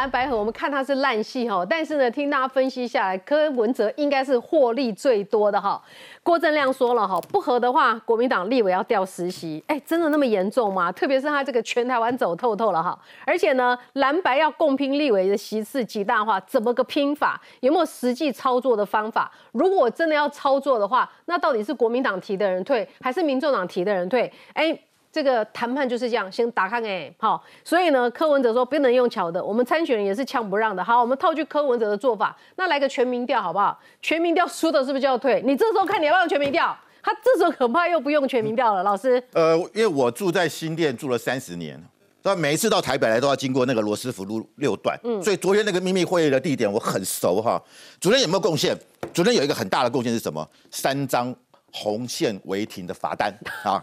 蓝白河，我们看它是烂戏哈，但是呢，听大家分析下来，柯文哲应该是获利最多的哈。郭正亮说了哈，不合的话，国民党立委要调实习，哎，真的那么严重吗？特别是他这个全台湾走透透了哈，而且呢，蓝白要共拼立委的席次极大化，怎么个拼法？有没有实际操作的方法？如果真的要操作的话，那到底是国民党提的人退，还是民众党提的人退？哎。这个谈判就是这样，先打开哎，好，所以呢，柯文哲说不能用巧的，我们参选人也是枪不让的。好，我们套句柯文哲的做法，那来个全民调好不好？全民调输的是不是就要退？你这时候看你要不要用全民调？他这时候恐怕又不用全民调了，老师。呃，因为我住在新店住了三十年，那每一次到台北来都要经过那个罗斯福路六段，嗯，所以昨天那个秘密会议的地点我很熟哈。昨天有没有贡献？昨天有一个很大的贡献是什么？三张。红线违停的罚单啊，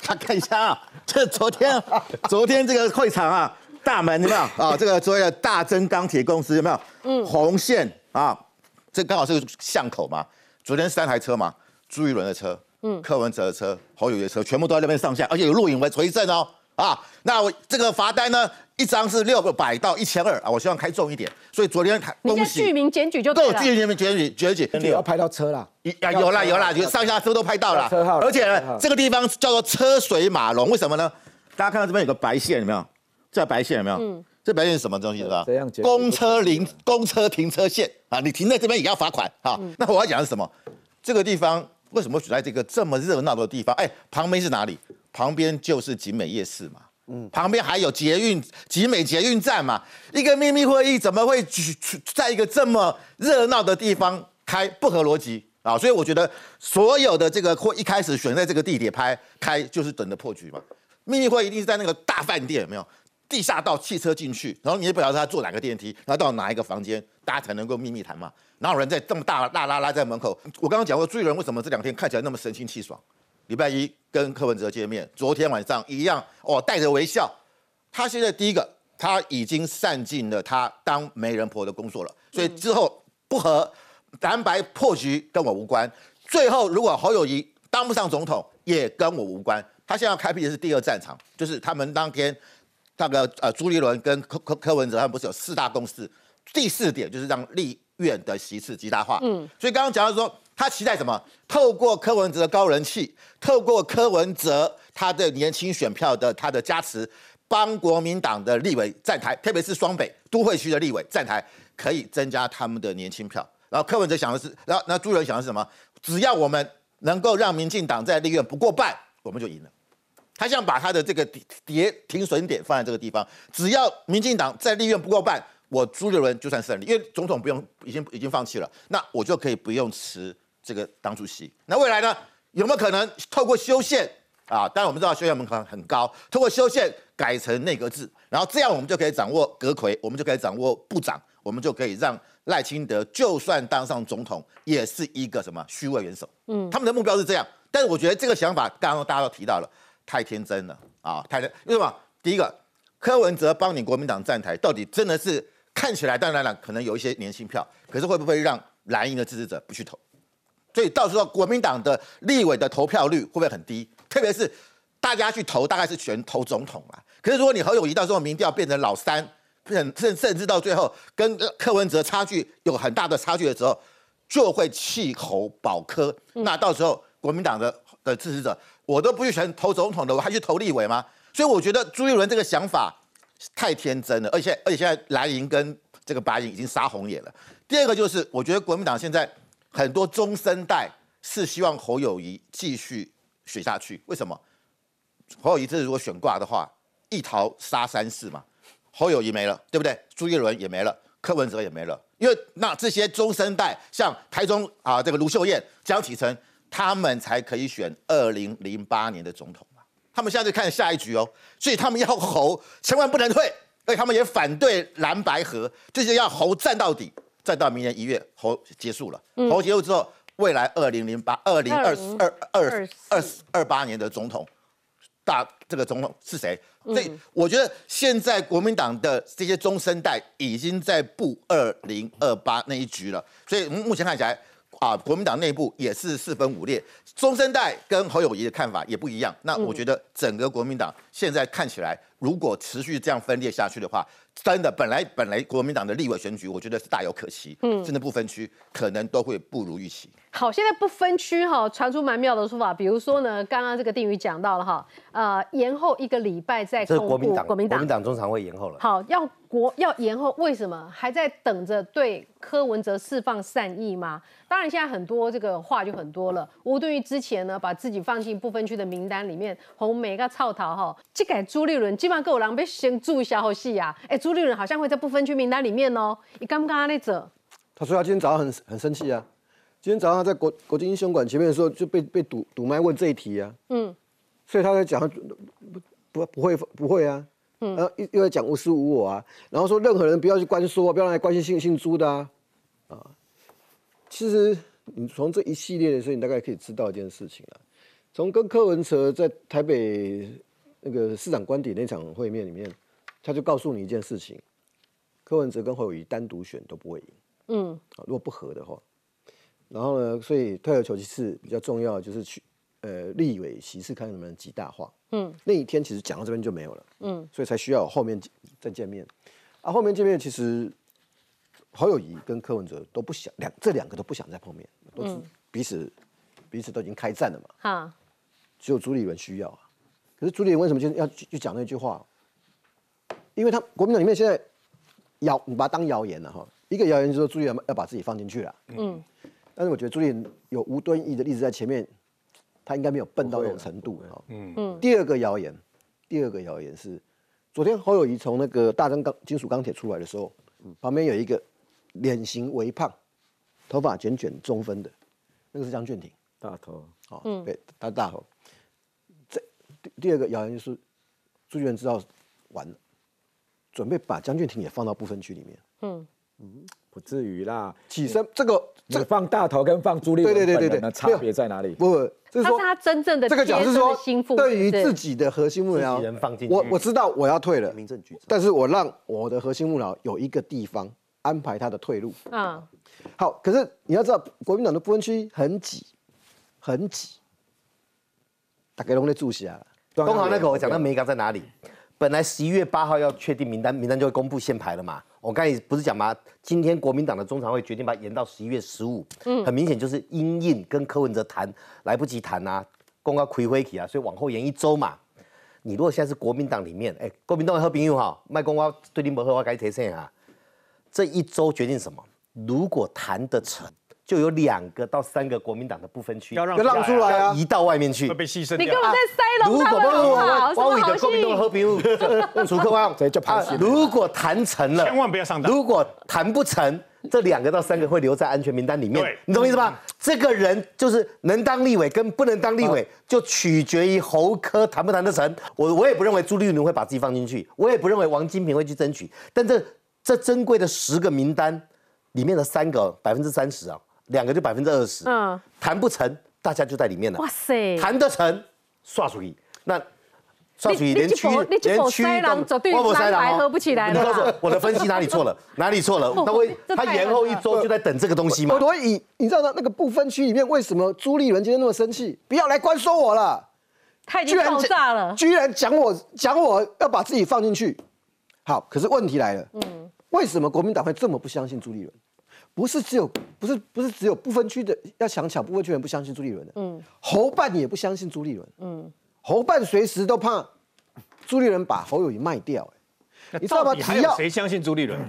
看 看一下啊，这昨天昨天这个会场啊，大门有没有啊？这个所谓的大增钢铁公司有没有？嗯，红线啊，这刚好是巷口嘛。昨天三台车嘛，朱一伦的车，嗯，柯文哲的车，侯友的车，全部都在那边上下，而且有录影为回证哦。啊，那我这个罚单呢？一张是六百到一千二啊，我希望开重一点。所以昨天恭喜，居民检举就对了。居民检举检举，你要拍到车啦。啊有啦有啦，就上下车都拍到了。车号，而且呢，这个地方叫做车水马龙，为什么呢？大家看到这边有个白线，有没有？这白线有没有？嗯，这白线是什么东西？是吧？公车零公车停车线啊，你停在这边也要罚款啊。那我要讲的是什么？这个地方为什么选在这个这么热闹的地方？哎，旁边是哪里？旁边就是集美夜市嘛。嗯，旁边还有捷运集美捷运站嘛？一个秘密会议怎么会举在一个这么热闹的地方开？不合逻辑啊！所以我觉得所有的这个会一开始选在这个地铁拍开，就是等着破局嘛。秘密会一定是在那个大饭店，有没有？地下道汽车进去，然后你也不晓得他坐哪个电梯，然后到哪一个房间，大家才能够秘密谈嘛？哪有人在这么大大拉拉在门口？我刚刚讲过，追人为什么这两天看起来那么神清气爽？礼拜一跟柯文哲见面，昨天晚上一样哦，带着微笑。他现在第一个，他已经散尽了他当媒人婆的工作了，所以之后不和蓝白破局跟我无关。最后如果侯友谊当不上总统，也跟我无关。他现在要开辟的是第二战场，就是他们当天那个呃朱立伦跟柯柯柯文哲他们不是有四大共识，第四点就是让立院的席次极大化。嗯，所以刚刚讲到说。他期待什么？透过柯文哲的高人气，透过柯文哲他的年轻选票的他的加持，帮国民党的立委站台，特别是双北都会区的立委站台，可以增加他们的年轻票。然后柯文哲想的是，然后那朱人想的是什么？只要我们能够让民进党在立院不过半，我们就赢了。他想把他的这个跌停损点放在这个地方，只要民进党在立院不过半，我朱立伦就算胜利，因为总统不用，已经已经放弃了，那我就可以不用辞。这个党主席，那未来呢？有没有可能透过修宪啊？当然我们知道修宪门槛很高，透过修宪改成内阁制，然后这样我们就可以掌握阁魁，我们就可以掌握部长，我们就可以让赖清德就算当上总统，也是一个什么虚位元首。嗯，他们的目标是这样，但是我觉得这个想法刚刚大家都提到了，太天真了啊！太天为什么？第一个，柯文哲帮你国民党站台，到底真的是看起来当然了，可能有一些年轻票，可是会不会让蓝营的支持者不去投？所以到时候国民党的立委的投票率会不会很低？特别是大家去投，大概是选投总统嘛。可是如果你何友谊到时候民调变成老三，甚甚甚至到最后跟柯文哲差距有很大的差距的时候，就会弃侯保柯。那到时候国民党的的支持者，我都不去选投总统的，我还去投立委吗？所以我觉得朱一伦这个想法太天真了，而且而且现在蓝营跟这个白营已经杀红眼了。第二个就是，我觉得国民党现在。很多中生代是希望侯友谊继续选下去，为什么？侯友谊这如果选挂的话，一逃杀三世嘛，侯友谊没了，对不对？朱一伦也没了，柯文哲也没了，因为那这些中生代，像台中啊这个卢秀燕、江启臣，他们才可以选二零零八年的总统嘛。他们现在看下一局哦，所以他们要侯，千万不能退，而且他们也反对蓝白合，就是要侯战到底。再到明年一月侯结束了，侯结束之后，未来二零零八、二零二二二二二八年的总统，大这个总统是谁？所以我觉得现在国民党的这些中生代已经在布二零二八那一局了，所以目前看起来啊，国民党内部也是四分五裂，中生代跟侯友谊的看法也不一样。那我觉得整个国民党现在看起来如果持续这样分裂下去的话，真的本来本来国民党的立委选举，我觉得是大有可惜。嗯，甚至不分区可能都会不如预期。好，现在不分区哈，传出蛮妙的说法，比如说呢，刚刚这个定宇讲到了哈，呃，延后一个礼拜再公布。国民党，国民党，国民党中常会延后了。好，要国要延后，为什么？还在等着对柯文哲释放善意吗？当然，现在很多这个话就很多了。吴敦义之前呢，把自己放进不分区的名单里面，红梅个操逃哈，这改朱立伦基本上够狼狈，先注一下后戏啊。哎，朱立伦好像会在不分区名单里面哦，你刚不刚那者？他说他今天早上很很生气啊。今天早上在国国际英雄馆前面的时候，就被被堵堵麦问这一题啊。嗯，所以他在讲不不不会不会啊。嗯，然后又又在讲无私无我啊，然后说任何人不要去关说，不要来关心姓姓朱的啊。啊，其实你从这一系列的时候，你大概可以知道一件事情了。从跟柯文哲在台北那个市长官邸那场会面里面，他就告诉你一件事情：柯文哲跟侯友谊单独选都不会赢。嗯，啊，如果不合的话。然后呢，所以退而求其次，比较重要就是去呃立委席次看能不能极大化。嗯，那一天其实讲到这边就没有了。嗯，所以才需要后面再见面。啊，后面见面其实侯友谊跟柯文哲都不想两这两个都不想再碰面，都是彼此彼此都已经开战了嘛。哈，只有朱立伦需要啊。可是朱立伦为什么就要就讲那句话？因为他国民党里面现在谣，你把它当谣言了哈。一个谣言就是说朱立伦要把自己放进去了。嗯。但是我觉得朱立有吴敦义的例子在前面，他应该没有笨到那种程度哈。嗯嗯。第二个谣言，第二个谣言是，昨天侯友谊从那个大增钢金属钢铁出来的时候，旁边有一个脸型微胖、头发卷卷中分的，那个是张俊廷大头。哦，对，他大头。这第第二个谣言就是，朱立伦知道完了，准备把将军亭也放到不分区里面。嗯嗯。不至于啦，起身这个这个放大头跟放朱立伦对对对对对，差别在哪里？不，这是说他真正的这个讲是说，对于自己的核心幕僚，人放进，我我知道我要退了，民政局，但是我让我的核心幕僚有一个地方安排他的退路啊。好，可是你要知道，国民党的不分区很挤，很挤，大概拢在住下。东航那个我讲到美港在哪里？本来十一月八号要确定名单，名单就会公布限牌了嘛。我刚才不是讲吗？今天国民党的中常会决定把延到十一月十五，嗯，很明显就是因应跟柯文哲谈来不及谈啊，公告亏灰起啊，所以往后延一周嘛。你如果现在是国民党里面，哎，国民党和朋友哈，卖公告对你不合，我该提醒啊。这一周决定什么？如果谈得成。就有两个到三个国民党的不分区要让出来啊，移到外面去，会被牺牲。你根本在塞龙他们好，光伟的国民党和平用楚克旺，这就拍如果谈成了，千万不要上当。如果谈不成，这两个到三个会留在安全名单里面。你懂我意思吧？这个人就是能当立委跟不能当立委，就取决于侯科谈不谈得成。我我也不认为朱立伦会把自己放进去，我也不认为王金平会去争取。但这这珍贵的十个名单里面的三个百分之三十啊。两个就百分之二十，嗯，谈不成，大家就在里面了。哇塞，谈得成，刷出去，那刷出去连区连区都我不塞了，合不起来了。你告诉我，我的分析哪里错了？哪里错了？他会他延后一周就在等这个东西吗？所以你知道那那个不分区里面为什么朱立伦今天那么生气？不要来关说我了，他已经爆炸了，居然讲我讲我要把自己放进去。好，可是问题来了，嗯，为什么国民党会这么不相信朱立伦？不是只有不是不是只有不分区的要想抢不分区人不相信朱立伦的，嗯，侯办也不相信朱立伦，嗯，侯办随时都怕朱立伦把侯友谊卖掉，哎，你知道吗？还有谁相信朱立伦？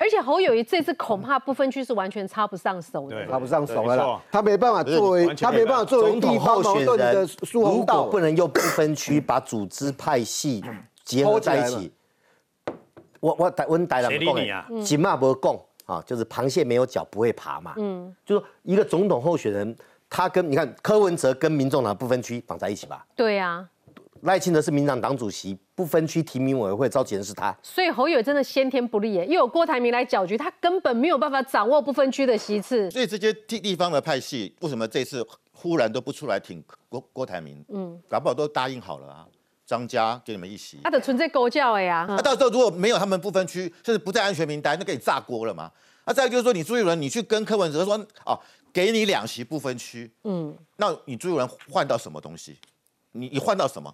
而且侯友谊这次恐怕不分区是完全插不上手的，插不上手了，他没办法作为他没办法作为地方矛盾的疏如果不能用不分区把组织派系结合在一起，我我台温台人讲，起码不讲。啊，就是螃蟹没有脚不会爬嘛。嗯，就说一个总统候选人，他跟你看柯文哲跟民众党不分区绑在一起吧。对呀，赖清德是民党党主席，不分区提名委员会召集人是他。所以侯友真的先天不利耶，又有郭台铭来搅局，他根本没有办法掌握不分区的席次。所以这些地地方的派系，为什么这次忽然都不出来挺郭郭台铭？嗯，搞不好都答应好了啊。张家给你们一席，他的存在狗叫哎呀！那到时候如果没有他们不分区，甚至不在安全名单，那给你炸锅了嘛？那再就是说，你朱一伦，你去跟柯文哲说，哦，给你两席不分区，嗯，那你朱一伦换到什么东西？你你换到什么？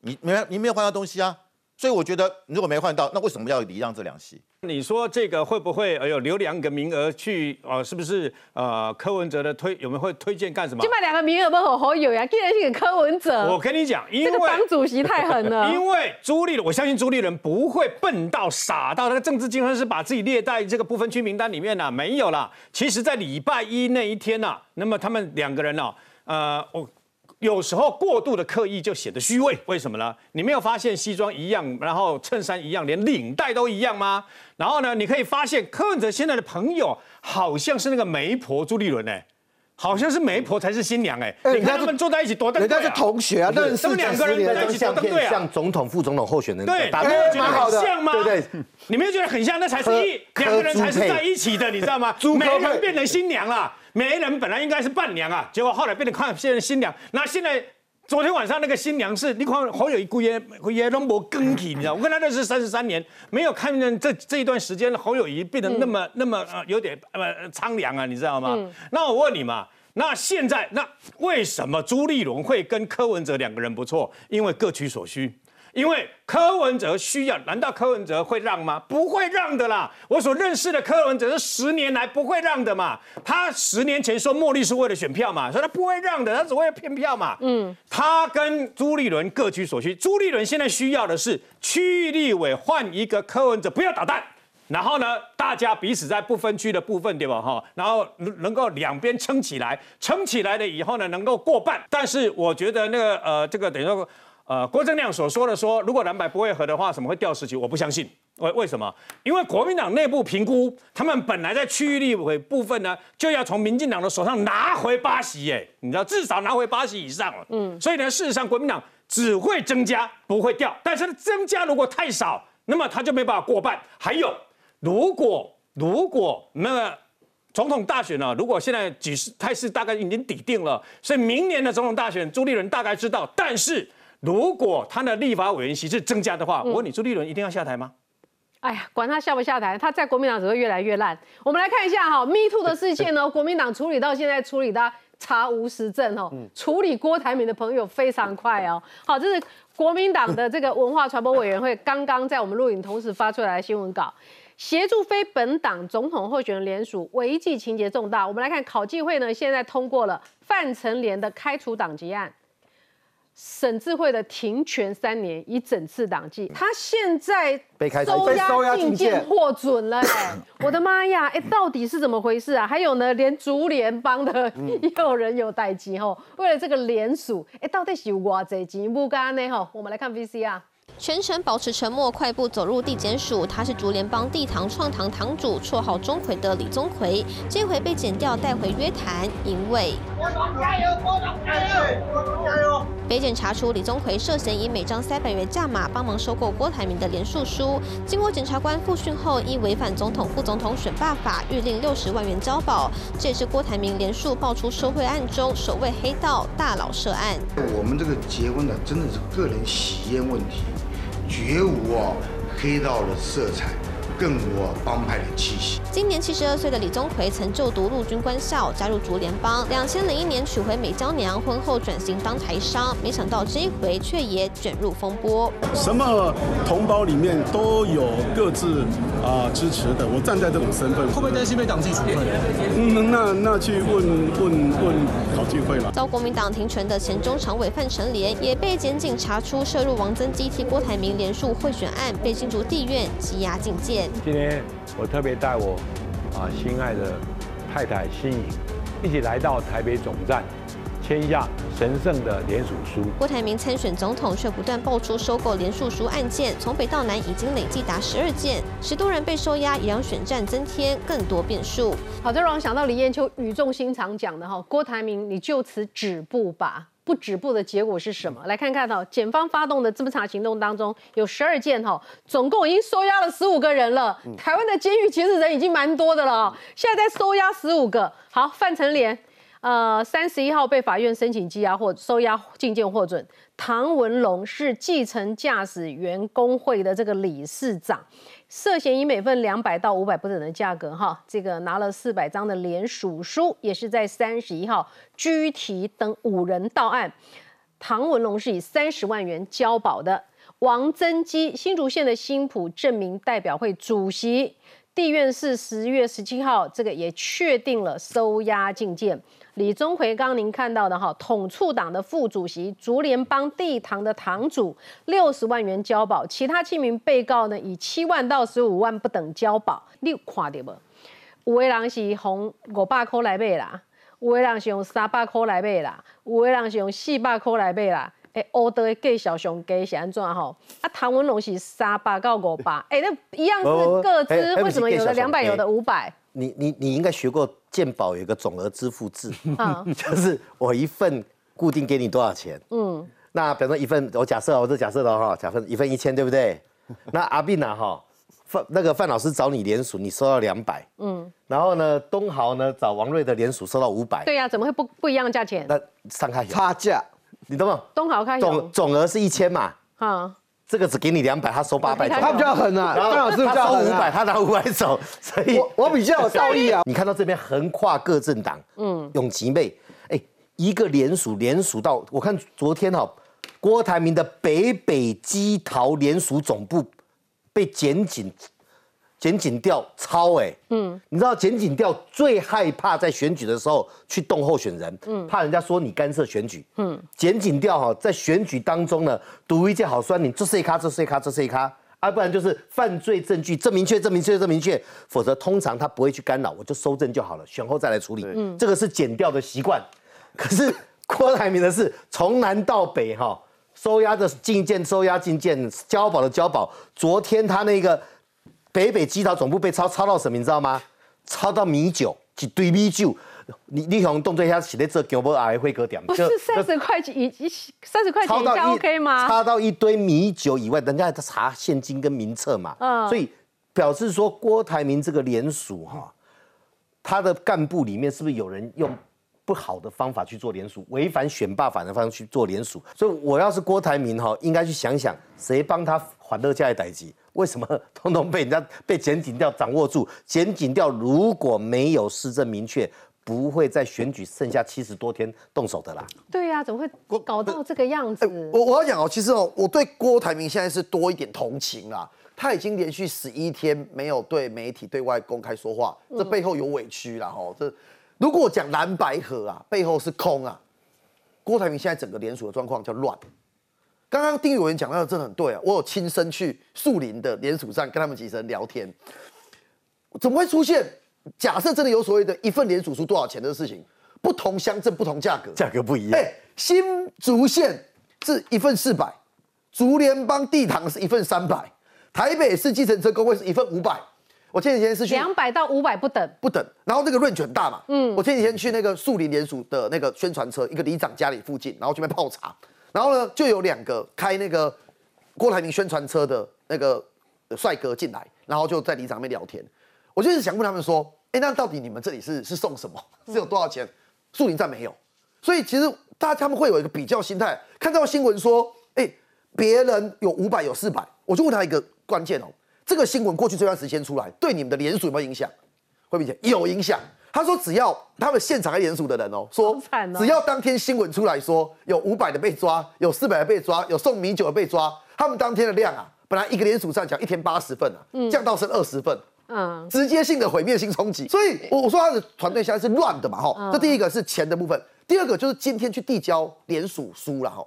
你没你没有换到东西啊？所以我觉得如果没换到，那为什么要礼让这两席？你说这个会不会有留两个名额去？呃，是不是呃柯文哲的推有没有会推荐干什么？就把两个名额不好好有呀，竟然是给柯文哲。我跟你讲，因为这个党主席太狠了。因为朱立伦，我相信朱立伦不会笨到傻到那个政治精神是把自己列在这个不分区名单里面呢，没有啦。其实，在礼拜一那一天呢，那么他们两个人呢，呃，我。有时候过度的刻意就显得虚伪，为什么呢？你没有发现西装一样，然后衬衫一样，连领带都一样吗？然后呢，你可以发现柯文哲现在的朋友好像是那个媒婆朱立伦呢，好像是媒婆才是新娘哎。你看他们坐在一起多啊！人家是同学啊，认识两个人在一起多登对啊，像总统副总统候选人对，打蛮好的，像吗？对对，你们又觉得很像？那才是一两个人才是在一起的，你知道吗？媒人变成新娘了，媒人本来应该是伴娘啊，结果后来变成看现在新娘，那现在。昨天晚上那个新娘是，你看侯友谊姑爷，姑爷都没更替，你知道？我跟他认识三十三年，没有看见这这一段时间侯友谊变得那么那么呃有点呃苍凉啊，你知道吗？那我问你嘛，那现在那为什么朱立伦会跟柯文哲两个人不错？因为各取所需。因为柯文哲需要，难道柯文哲会让吗？不会让的啦！我所认识的柯文哲是十年来不会让的嘛。他十年前说茉莉是为了选票嘛，所以他不会让的，他只会骗票嘛。嗯，他跟朱立伦各取所需。朱立伦现在需要的是区域立委换一个柯文哲，不要捣蛋。然后呢，大家彼此在不分区的部分，对吧？哈，然后能够两边撑起来，撑起来了以后呢，能够过半。但是我觉得那个呃，这个等于说。呃，郭正亮所说的说，如果蓝白不会合的话，怎么会掉十席？我不相信。为为什么？因为国民党内部评估，他们本来在区域立委部分呢，就要从民进党的手上拿回八席，哎，你知道，至少拿回八席以上了。嗯，所以呢，事实上国民党只会增加，不会掉。但是增加如果太少，那么他就没办法过半。还有，如果如果那个总统大选呢，如果现在局势态势大概已经底定了，所以明年的总统大选，朱立伦大概知道，但是。如果他的立法委员席是增加的话，我问你，朱立伦一定要下台吗？哎呀，管他下不下台，他在国民党只会越来越烂。我们来看一下哈，Me Too 的事件呢，国民党处理到现在处理到查无实证哦，处理郭台铭的朋友非常快哦。好，这是国民党的这个文化传播委员会刚刚在我们录影同时发出来的新闻稿，协助非本党总统候选人联署，违纪情节重大。我们来看考纪会呢，现在通过了范成廉的开除党籍案。沈智慧的停权三年，以整次党纪，他现在收押禁见获准了哎，我的妈呀，哎，到底是怎么回事啊？还有呢，连竹联帮的 也有人有待机吼，为了这个联署，哎，到底是有偌济钱不干呢哈？我们来看 VCR。全程保持沉默，快步走入地检署。他是竹联帮地堂创堂堂主，绰号钟馗的李宗馗。这回被剪掉带回约谈，因为，北检查出李宗馗涉嫌以每张三百元价码帮忙收购郭台铭的联署书。经过检察官复讯后，因违反总统副总统选罢法，预令六十万元交保。这也是郭台铭连署爆出收贿案中首位黑道大佬涉案。我们这个结婚呢，真的是个人喜宴问题。绝无啊黑道的色彩，更无帮派的气息。今年七十二岁的李宗奎曾就读陆军官校，加入竹联帮。两千零一年娶回美娇娘，婚后转型当台商，没想到这一回却也卷入风波。什么同胞里面都有各自啊支持的，我站在这种身份，会不会担心被党纪处分？嗯，那那去问问问考纪会了。遭国民党停权的前中常委范成廉，也被检警查出涉入王增基替郭台铭连署贿选案，被新竹地院羁押禁见。今天我特别带我。啊，心爱的太太心颖，一起来到台北总站，签下神圣的联署书。郭台铭参选总统，却不断爆出收购联署书案件，从北到南已经累计达十二件，十多人被收押，也让选战增添更多变数。好，这让我想到李彦秋语重心长讲的哈，郭台铭，你就此止步吧。不止步的结果是什么？来看看哈，检方发动的侦查行动当中，有十二件哈，总共已经收押了十五个人了。台湾的监狱其实人已经蛮多的了，哦现在在收押十五个。好，范成廉，呃，三十一号被法院申请羁押或收押禁见获准。唐文龙是继承驾驶员工会的这个理事长。涉嫌以每份两百到五百不等的价格，哈，这个拿了四百张的联署书，也是在三十一号居提等五人到案。唐文龙是以三十万元交保的。王增基，新竹县的新浦镇民代表会主席。地院是十月十七号，这个也确定了收押进见。李宗奎，刚刚您看到的哈，统促党的副主席，竹联帮地堂的堂主，六十万元交保，其他七名被告呢，以七万到十五万不等交保。你看到无？有的人是用五百块来买啦，有的人是用三百块来买啦，有的人是用四百块来买啦。哎，欧德的介绍上给是安怎吼？啊，唐文龙是三百到五百，哎，那一样是各自，为什么有的两百，有的五百？你你你应该学过健保有一个总额支付制，就是我一份固定给你多少钱？嗯，那比方说一份，我假设我这假设的哈，假设一份一千，对不对？那阿斌呐哈，范那个范老师找你联署，你收到两百，嗯，然后呢，东豪呢找王瑞的联署收到五百，对呀，怎么会不不一样价钱？那上开差价。你懂不懂？东豪开总总额是一千嘛？啊，这个只给你两百，他收八百，他比较狠啊。张老师他收五百，他拿五百走，所以我我比较有道义啊。你看到这边横跨各政党，嗯，永吉妹，哎，一个联署联署到，我看昨天哈，郭台铭的北北基桃联署总部被检警。检警调超哎，嗯，你知道检警调最害怕在选举的时候去动候选人，嗯，怕人家说你干涉选举，嗯，检警调哈在选举当中呢，赌一件好酸，你这是一卡，这是一卡，这是一卡，啊，不然就是犯罪证据这明确，这明确，这明确，否则通常他不会去干扰，我就收证就好了，选后再来处理，嗯，这个是检调的习惯。可是郭台铭的是从南到北哈，收押的进件，收押进件，交保的交保，昨天他那个。北北基桃总部被抄，抄到什么你知道吗？抄到米酒，一堆米酒。你你从动作下写在这九波矮会格点，不是三十块钱一三十块钱一下 OK 吗？抄到一堆米酒以外，人家在查现金跟名册嘛。嗯，所以表示说郭台铭这个联署哈，他的干部里面是不是有人用不好的方法去做联署，违反选罢法的方式去做联署？所以我要是郭台铭哈，应该去想想谁帮他缓乐家的代级。为什么 通通被人家 被检警调掌握住？检警调如果没有施政明确，不会在选举剩下七十多天动手的啦。对呀，怎么会搞到这个样子？我我要讲哦，其实哦，我对郭台铭现在是多一点同情啦。他已经连续十一天没有对媒体对外公开说话，这背后有委屈啦。哦。这如果讲蓝白河啊，背后是空啊。郭台铭现在整个联署的状况叫乱。刚刚丁委员讲到的真的很对啊，我有亲身去树林的联署站跟他们几人聊天，怎么会出现假设真的有所谓的一份联署书多少钱的事情？不同乡镇不同价格，价格不一样。哎，新竹县是一份四百，竹联邦地堂是一份三百，台北市计程车工会是一份五百。我前几天是去两百到五百不等不等，然后那个润卷大嘛，嗯，我前几天去那个树林联署的那个宣传车，一个里长家里附近，然后去那边泡茶。然后呢，就有两个开那个郭台铭宣传车的那个帅哥进来，然后就在里长那边聊天。我就是想问他们说，哎，那到底你们这里是是送什么？是有多少钱？树林站没有，所以其实大家他们会有一个比较心态。看到新闻说，哎，别人有五百有四百，我就问他一个关键哦，这个新闻过去这段时间出来，对你们的连署有没有影响？会不会有影响？他说：“只要他们现场还联署的人哦，说只要当天新闻出来说有五百的被抓，有四百的被抓，有送米酒的被抓，他们当天的量啊，本来一个联署上讲一天八十份啊，降到剩二十份，嗯，直接性的毁灭性冲击。所以我我说他的团队现在是乱的嘛，哈，这第一个是钱的部分，第二个就是今天去递交联署书了，哈，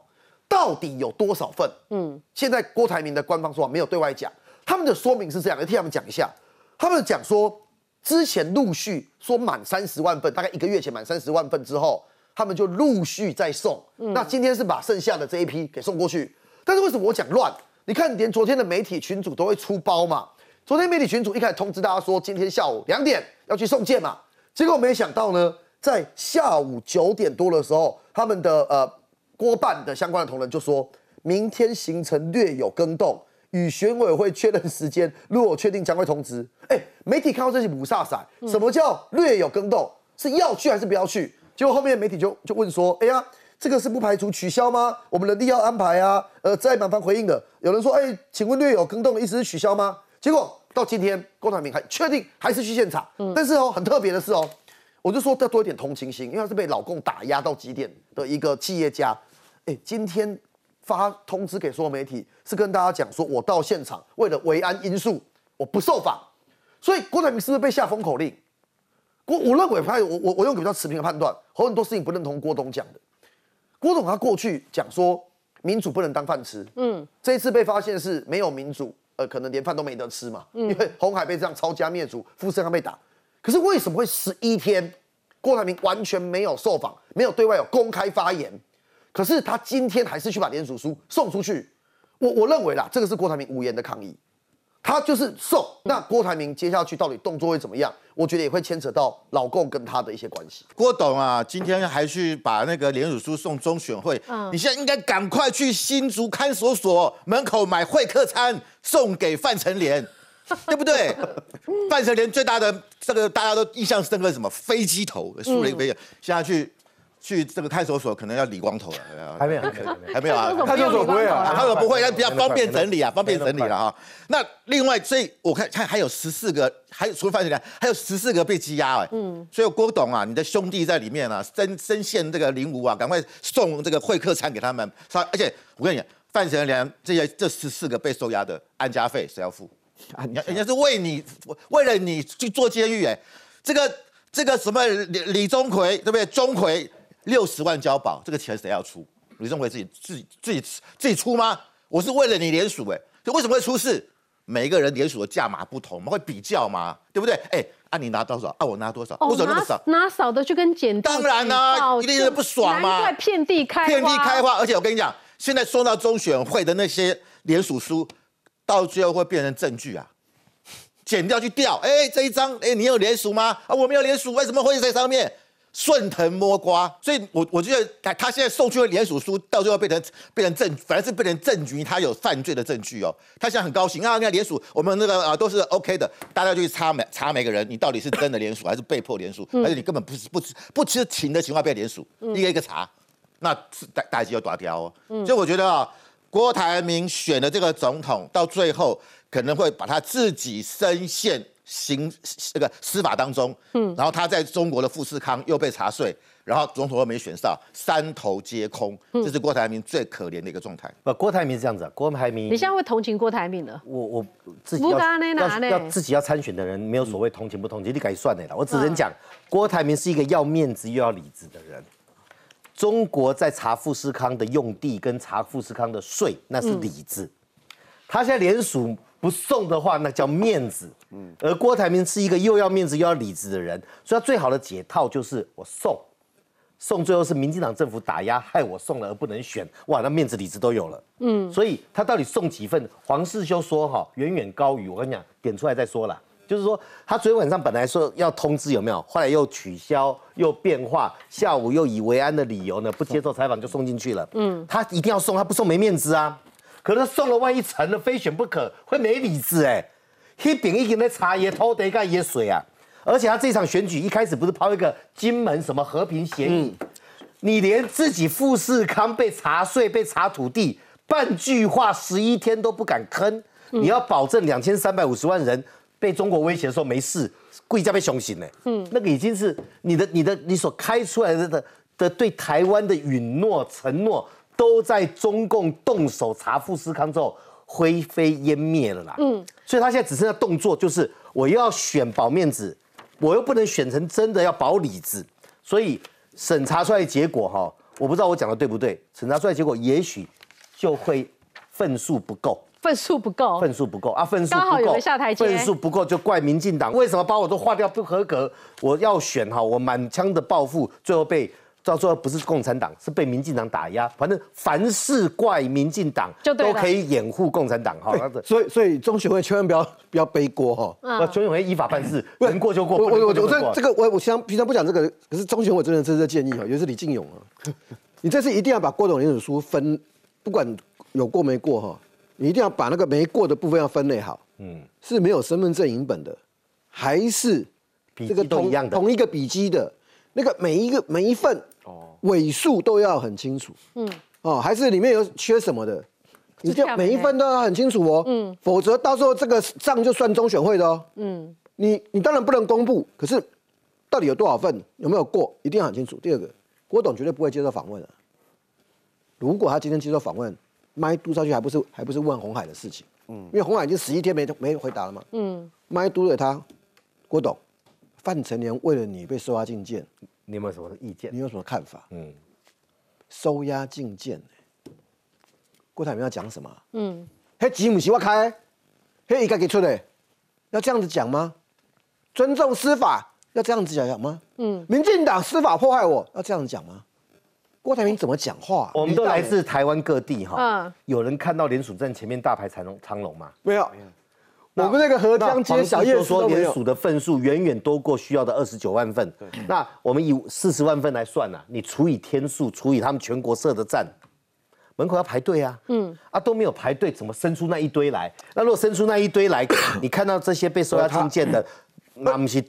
到底有多少份？嗯，现在郭台铭的官方说法没有对外讲，他们的说明是这样，来替他们讲一下，他们讲说。”之前陆续说满三十万份，大概一个月前满三十万份之后，他们就陆续在送。那今天是把剩下的这一批给送过去。但是为什么我讲乱？你看，连昨天的媒体群主都会出包嘛。昨天媒体群主一开始通知大家说，今天下午两点要去送件嘛。结果没想到呢，在下午九点多的时候，他们的呃郭办的相关的同仁就说，明天行程略有更动。与选委会确认时间，如果确定将会通知。哎，媒体看到这些五煞闪，什么叫略有更动？是要去还是不要去？结果后面媒体就就问说：“哎呀，这个是不排除取消吗？我们人力要安排啊。”呃，在满方回应的有人说：“哎，请问略有更动的意思是取消吗？”结果到今天，郭台铭还确定还是去现场。但是哦，很特别的是哦，我就说要多一点同情心，因为他是被老公打压到极点的一个企业家。哎，今天。发通知给所有媒体，是跟大家讲说，我到现场为了维安因素，我不受访。所以郭台铭是不是被下封口令？我我认为，我我我用比较持平的判断，很多事情不认同郭董讲的。郭董他过去讲说民主不能当饭吃，嗯，这一次被发现是没有民主，呃，可能连饭都没得吃嘛，因为红海被这样抄家灭族，富士康被打。可是为什么会十一天，郭台铭完全没有受访，没有对外有公开发言？可是他今天还是去把联署书送出去。我我认为啦，这个是郭台铭无言的抗议。他就是送，那郭台铭接下去到底动作会怎么样？我觉得也会牵扯到老共跟他的一些关系。郭董啊，今天还去把那个联署书送中选会，你现在应该赶快去新竹看守所门口买会客餐送给范成廉，对不对？范成廉最大的这个大家都印象深刻什么飞机头竖了一个飞机，现在去。去这个看守所可能要理光头了，还没有，还没有啊。看守所不会啊，看守所不会，那比较方便整理啊，方便整理了哈。那另外，所以我看看还有十四个，还有除了范起来，还有十四个被羁押哎。嗯。所以郭董啊，你的兄弟在里面啊，深深陷这个灵屋啊，赶快送这个会客餐给他们。而且我跟你讲，范丞良这些这十四个被收押的安家费谁要付？人家是为你为了你去做监狱哎，这个这个什么李李钟馗对不对？钟馗。六十万交保，这个钱谁要出？你认为自己自己自己自己出吗？我是为了你联署哎，就为什么会出事？每一个人联署的价码不同，我们会比较吗？对不对？哎，啊你拿多少？啊我拿多少？为什么那么少？拿少的就跟捡当然啦，一定是不爽吗？遍地开遍地开花，而且我跟你讲，现在送到中选会的那些联署书，到最后会变成证据啊，剪掉去掉。哎，这一张，哎，你有联署吗？啊，我没有联署，为什么会在上面？顺藤摸瓜，所以我我觉得他他现在送去的联署书，到最后变成变成证，反而是变成证据，他有犯罪的证据哦。他现在很高兴啊，你看联署，我们那个啊都是 OK 的，大家就去查每查每个人，你到底是真的联署还是被迫联署，还是你根本不是不不知情的情况被联署，一个一个查，那大大家就打掉哦。所以我觉得啊，郭台铭选的这个总统，到最后可能会把他自己深陷。刑这个司法当中，嗯，然后他在中国的富士康又被查税，然后总统又没选上，三头皆空，这是郭台铭最可怜的一个状态。不，郭台铭是这样子，郭台铭，你现在会同情郭台铭的？我我自己要要要自己要参选的人，没有所谓同情不同情，你改算的了。我只能讲，郭台铭是一个要面子又要理智的人。中国在查富士康的用地跟查富士康的税，那是理智。他现在联署。不送的话，那叫面子。嗯，而郭台铭是一个又要面子又要理智的人，所以他最好的解套就是我送，送最后是民进党政府打压害我送了而不能选，哇，那面子理智都有了。嗯，所以他到底送几份？黄世修说哈，远远高于我跟你讲，点出来再说了。就是说他昨天晚上本来说要通知有没有，后来又取消又变化，下午又以维安的理由呢不接受采访就送进去了。嗯，他一定要送，他不送没面子啊。可能送了，万一成了，非选不可，会没理智哎。一饼一斤的茶叶偷得盖也水啊！而且他这场选举一开始不是抛一个金门什么和平协议，你连自己富士康被查税、被查土地，半句话十一天都不敢吭。你要保证两千三百五十万人被中国威胁的时候没事，贵家被凶醒呢。嗯，那个已经是你的、你的、你所开出来的的的对台湾的允诺、承诺。都在中共动手查富士康之后灰飞烟灭了啦。嗯，所以他现在只剩下动作，就是我又要选保面子，我又不能选成真的要保里子，所以审查出来结果哈，我不知道我讲的对不对。审查出来结果也许就会份数不够，份数不够，份数不够啊，份数不够，下台阶，份数不够就怪民进党为什么把我都划掉不合格？我要选哈，我满腔的抱负，最后被。到最后不是共产党，是被民进党打压。反正凡事怪民进党，都可以掩护共产党哈。所以所以中选会千万不要不要背锅哈。那中选会依法办事，能过就过。我我我这这个我我平常平常不讲这个，可是中选会真的真的建议哈，尤其是李进勇啊，你这次一定要把郭董联署书分，不管有过没过哈，你一定要把那个没过的部分要分类好。嗯，是没有身份证影本的，还是这个同同一个笔记的？那个每一个每一份哦。尾数都要很清楚，嗯。哦，还是里面有缺什么的，你就每一份都要很清楚哦，嗯，否则到时候这个账就算中选会的哦，嗯，你你当然不能公布，可是到底有多少份有没有过，一定要很清楚。第二个，郭董绝对不会接受访问的，如果他今天接受访问，麦都上去还不是还不是问红海的事情？嗯，因为红海已经十一天没没回答了嘛。嗯，麦都给他，郭董，范成年为了你被收押禁见，你有没有什么意见？你有什么看法？嗯，收押禁见，郭台铭要讲什么？嗯，嘿，吉姆西我开，嘿，一个给出的，要这样子讲吗？尊重司法要这样子讲讲吗？嗯，民进党司法迫害我要这样子讲吗？郭台铭怎么讲话？我们都来自台湾各地哈。嗯。有人看到联署站前面大排长龙长龙吗？没有。我们那个河江街小夜说联署的份数远远多过需要的二十九万份。那我们以四十万份来算啊，你除以天数，除以他们全国设的站，门口要排队啊。嗯。啊都没有排队，怎么生出那一堆来？那如果生出那一堆来，你看到这些被收押禁见的，那不是？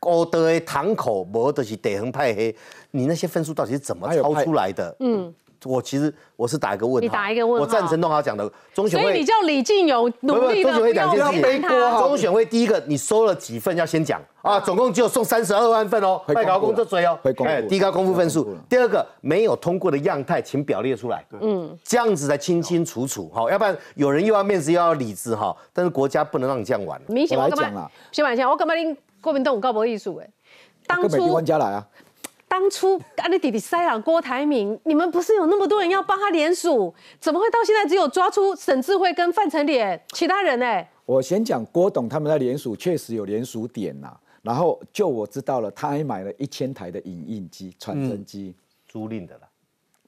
高的堂口，我的是地方派黑，你那些分数到底是怎么抄出来的？嗯，我其实我是打一个问号。你打一个问号。我赞成弄好讲的中选会。所以你叫李进勇努力的不要背锅。中选会第一个，你收了几份要先讲啊，总共只有送三十二万份哦，外高工作追哦，哎，低高公布分数。第二个，没有通过的样态，请表列出来。嗯，这样子才清清楚楚哈，要不然有人又要面子又要理智哈，但是国家不能让你这样玩。明显我讲了，先玩一下，我干嘛你？国民党有高博艺术哎，当初玩家来啊！当初安利弟弟塞朗郭台铭，你们不是有那么多人要帮他联署，怎么会到现在只有抓出沈智慧跟范成脸，其他人呢？我先讲郭董他们在联署确实有联署点呐，然后就我知道了，他还买了一千台的影印机、传真机，租赁的了，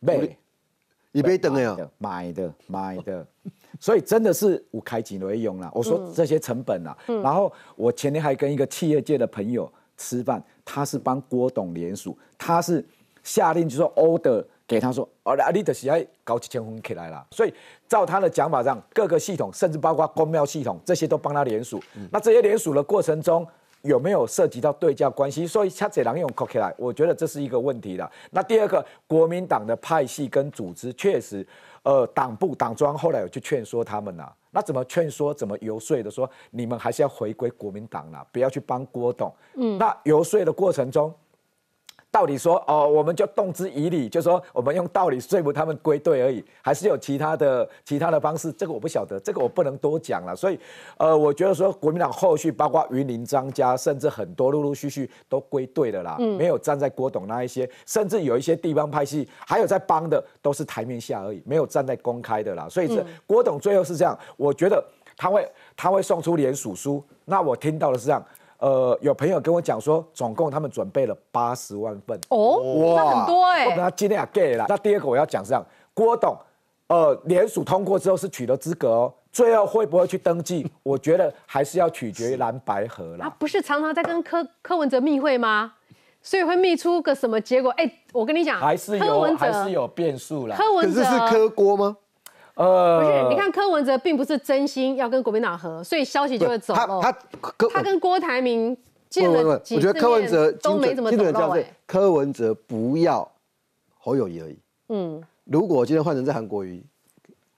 没，你别等呀，买的买的。所以真的是五开几为用了。我说这些成本啊，然后我前天还跟一个企业界的朋友吃饭，他是帮郭董联署，他是下令就说 order 给他说，哦，阿里的喜爱搞几千分起来了。所以照他的讲法上，各个系统甚至包括公庙系统这些都帮他联署。那这些联署的过程中有没有涉及到对价关系？所以他这两用扣起来，我觉得这是一个问题的。那第二个，国民党的派系跟组织确实。呃，党部党庄后来有去劝说他们呐，那怎么劝说？怎么游说的？说你们还是要回归国民党啦，不要去帮郭董。嗯，那游说的过程中。到底说哦，我们就动之以理，就说我们用道理说服他们归队而已，还是有其他的其他的方式？这个我不晓得，这个我不能多讲了。所以，呃，我觉得说国民党后续包括云林张家，甚至很多陆陆续续都归队了啦，没有站在郭董那一些，甚至有一些地方派系还有在帮的，都是台面下而已，没有站在公开的啦。所以这郭董最后是这样，我觉得他会他会送出联署书，那我听到的是这样。呃，有朋友跟我讲说，总共他们准备了八十万份哦，哇，很多哎。那今天也给了。那第二个我要讲是这样，郭董，呃，联署通过之后是取得资格哦，最后会不会去登记？我觉得还是要取决于蓝白河啦。不是常常在跟柯柯文哲密会吗？所以会密出个什么结果？哎，我跟你讲，还是有还是有变数啦。柯文哲是柯郭吗？呃，不是，你看柯文哲并不是真心要跟国民党和，所以消息就会走了。他他他跟郭台铭见了几次面都没怎么走到位。柯文哲不要侯友谊而已。嗯，如果今天换成在韩国瑜，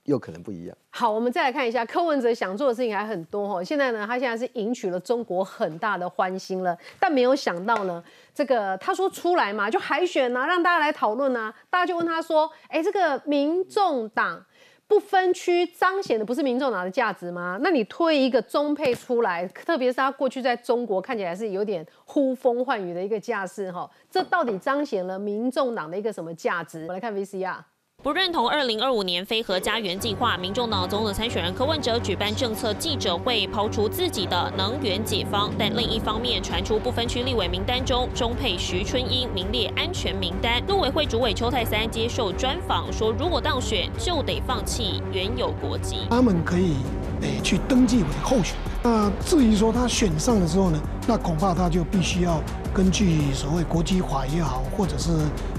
又可能不一样。好，我们再来看一下柯文哲想做的事情还很多哈。现在呢，他现在是赢取了中国很大的欢心了，但没有想到呢，这个他说出来嘛，就海选啊，让大家来讨论啊，大家就问他说，哎，这个民众党。不分区彰显的不是民众党的价值吗？那你推一个中配出来，特别是他过去在中国看起来是有点呼风唤雨的一个架势，哈，这到底彰显了民众党的一个什么价值？我来看 VCR。不认同二零二五年非核家园计划，民众党总统参选人柯文哲举办政策记者会，抛出自己的能源解方。但另一方面传出不分区立委名单中，中配徐春英名列安全名单。陆委会主委邱泰三接受专访说，如果当选就得放弃原有国籍。他们可以诶去登记为候选人。那至于说他选上的时候呢，那恐怕他就必须要根据所谓国际法也好，或者是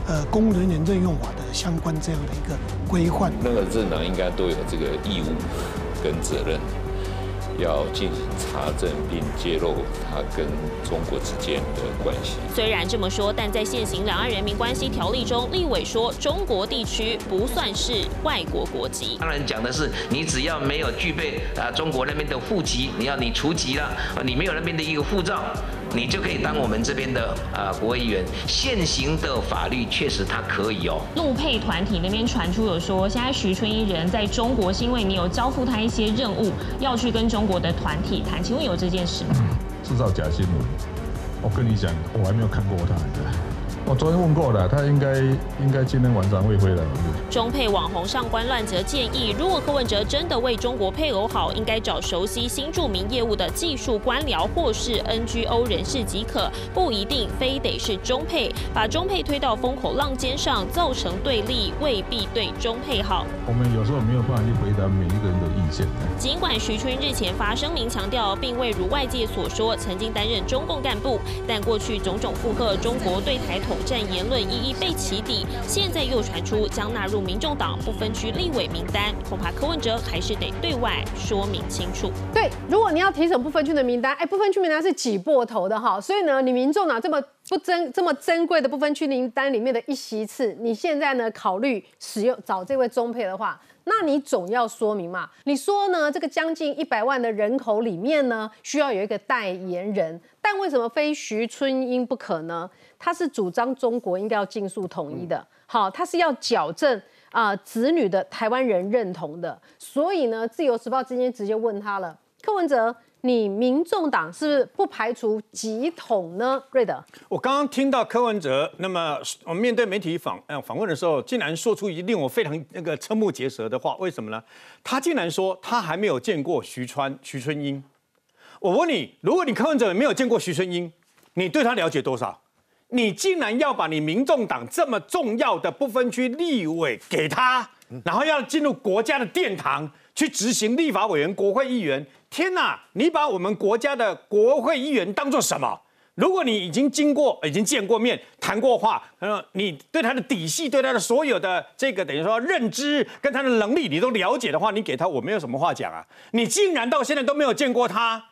呃公人员任用法的相关这样的一个规范。那个政党应该都有这个义务跟责任。要进行查证并揭露他跟中国之间的关系。虽然这么说，但在现行两岸人民关系条例中，立委说中国地区不算是外国国籍。当然讲的是，你只要没有具备啊中国那边的户籍，你要你除籍了，啊你没有那边的一个护照。你就可以当我们这边的呃国会议员。现行的法律确实它可以哦。陆配团体那边传出有说，现在徐春英人在中国，是因为你有交付他一些任务，要去跟中国的团体谈。请问有这件事吗？制造假新闻，我跟你讲，我还没有看过他。我昨天问过了，他应该应该今天晚上会回来。中配网红上官乱则建议，如果柯文哲真的为中国配偶好，应该找熟悉新著名业务的技术官僚或是 NGO 人士即可，不一定非得是中配。把中配推到风口浪尖上，造成对立，未必对中配好。我们有时候没有办法去回答每一个人的意见。尽管徐春日前发声明强调，并未如外界所说曾经担任中共干部，但过去种种附和中国对台统。统战言论一一被起底，现在又传出将纳入民众党不分区立委名单，恐怕柯文哲还是得对外说明清楚。对，如果你要提审不分区的名单，哎，不分区名单是挤破头的哈，所以呢，你民众党这么不珍这么珍贵的不分区名单里面的一席次，你现在呢考虑使用找这位中配的话，那你总要说明嘛？你说呢？这个将近一百万的人口里面呢，需要有一个代言人，但为什么非徐春英不可呢？他是主张中国应该要尽速统一的，好，他是要矫正啊子女的台湾人认同的，所以呢，《自由时报》今天直接问他了，柯文哲，你民众党是不是不排除集统呢？瑞德，我刚刚听到柯文哲，那么我面对媒体访呃访问的时候，竟然说出一令我非常那个瞠目结舌的话，为什么呢？他竟然说他还没有见过徐川徐春英。我问你，如果你柯文哲没有见过徐春英，你对他了解多少？你竟然要把你民众党这么重要的不分区立委给他，然后要进入国家的殿堂去执行立法委员、国会议员？天哪！你把我们国家的国会议员当做什么？如果你已经经过、已经见过面、谈过话，嗯，你对他的底细、对他的所有的这个等于说认知跟他的能力你都了解的话，你给他我没有什么话讲啊！你竟然到现在都没有见过他。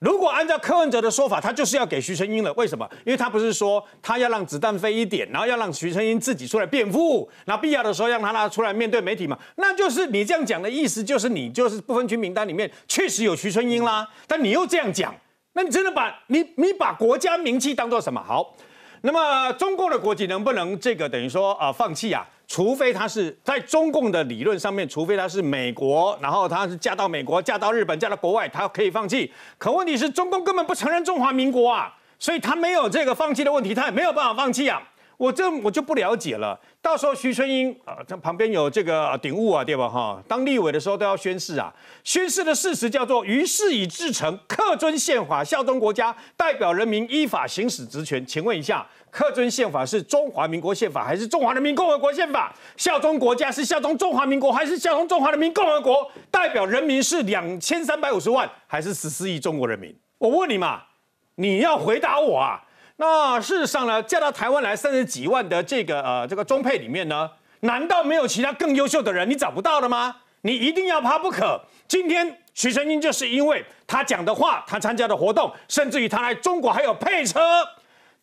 如果按照柯文哲的说法，他就是要给徐春英了。为什么？因为他不是说他要让子弹飞一点，然后要让徐春英自己出来辩护，那必要的时候让他拿出来面对媒体嘛？那就是你这样讲的意思，就是你就是不分区名单里面确实有徐春英啦。但你又这样讲，那你真的把你你把国家名气当做什么？好，那么中共的国籍能不能这个等于说啊放弃啊？除非他是在中共的理论上面，除非他是美国，然后他是嫁到美国、嫁到日本、嫁到国外，他可以放弃。可问题是中共根本不承认中华民国啊，所以他没有这个放弃的问题，他也没有办法放弃啊。我这我就不了解了。到时候徐春英啊，这旁边有这个顶物啊，对吧？哈，当立委的时候都要宣誓啊。宣誓的事实叫做：于事已至诚，恪遵宪法，效忠国家，代表人民依法行使职权。请问一下。恪遵宪法是中华民国宪法还是中华人民共和国宪法？效忠国家是效忠中华民国还是效忠中华人民共和国？代表人民是两千三百五十万还是十四亿中国人民？我问你嘛，你要回答我啊！那事实上呢，嫁到台湾来三十几万的这个呃这个中配里面呢，难道没有其他更优秀的人你找不到了吗？你一定要他不可。今天徐成英就是因为他讲的话，他参加的活动，甚至于他来中国还有配车。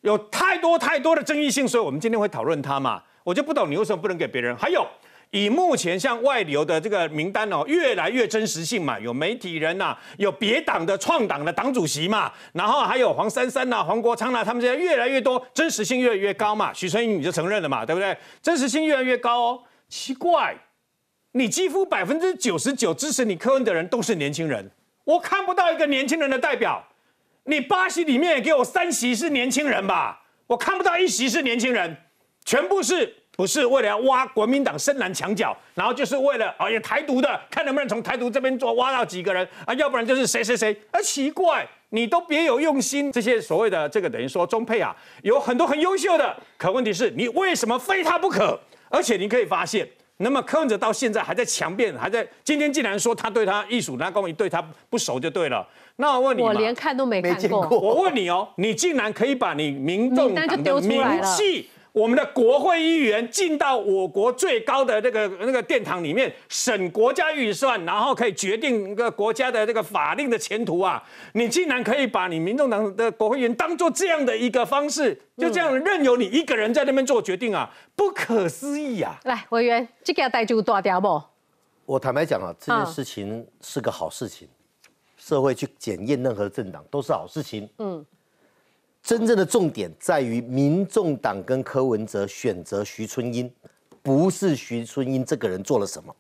有太多太多的争议性，所以我们今天会讨论他嘛？我就不懂你为什么不能给别人。还有，以目前向外流的这个名单哦，越来越真实性嘛，有媒体人呐，有别党的创党的党主席嘛，然后还有黄珊珊呐、黄国昌呐，他们现在越来越多，真实性越来越高嘛。许春英你就承认了嘛，对不对？真实性越来越高哦。奇怪，你几乎百分之九十九支持你科恩的人都是年轻人，我看不到一个年轻人的代表。你八席里面给我三席是年轻人吧？我看不到一席是年轻人，全部是不是为了要挖国民党深蓝墙角，然后就是为了啊，也台独的，看能不能从台独这边做挖到几个人啊，要不然就是谁谁谁。啊，奇怪，你都别有用心，这些所谓的这个等于说中配啊，有很多很优秀的，可问题是你为什么非他不可？而且你可以发现。那么柯文哲到现在还在强辩，还在今天竟然说他对他艺术那公益对他不熟就对了。那我问你，我连看都没看过。我问你哦，你竟然可以把你民众党的名气？我们的国会议员进到我国最高的那个那个殿堂里面审国家预算，然后可以决定一个国家的这个法令的前途啊！你竟然可以把你民众党的国会议员当做这样的一个方式，就这样任由你一个人在那边做决定啊！不可思议啊！来，委员，这个代就大掉不？我坦白讲啊，这件事情是个好事情，社会去检验任何政党都是好事情。嗯，真正的重点在于民众党跟柯文哲选择徐春英，不是徐春英这个人做了什么。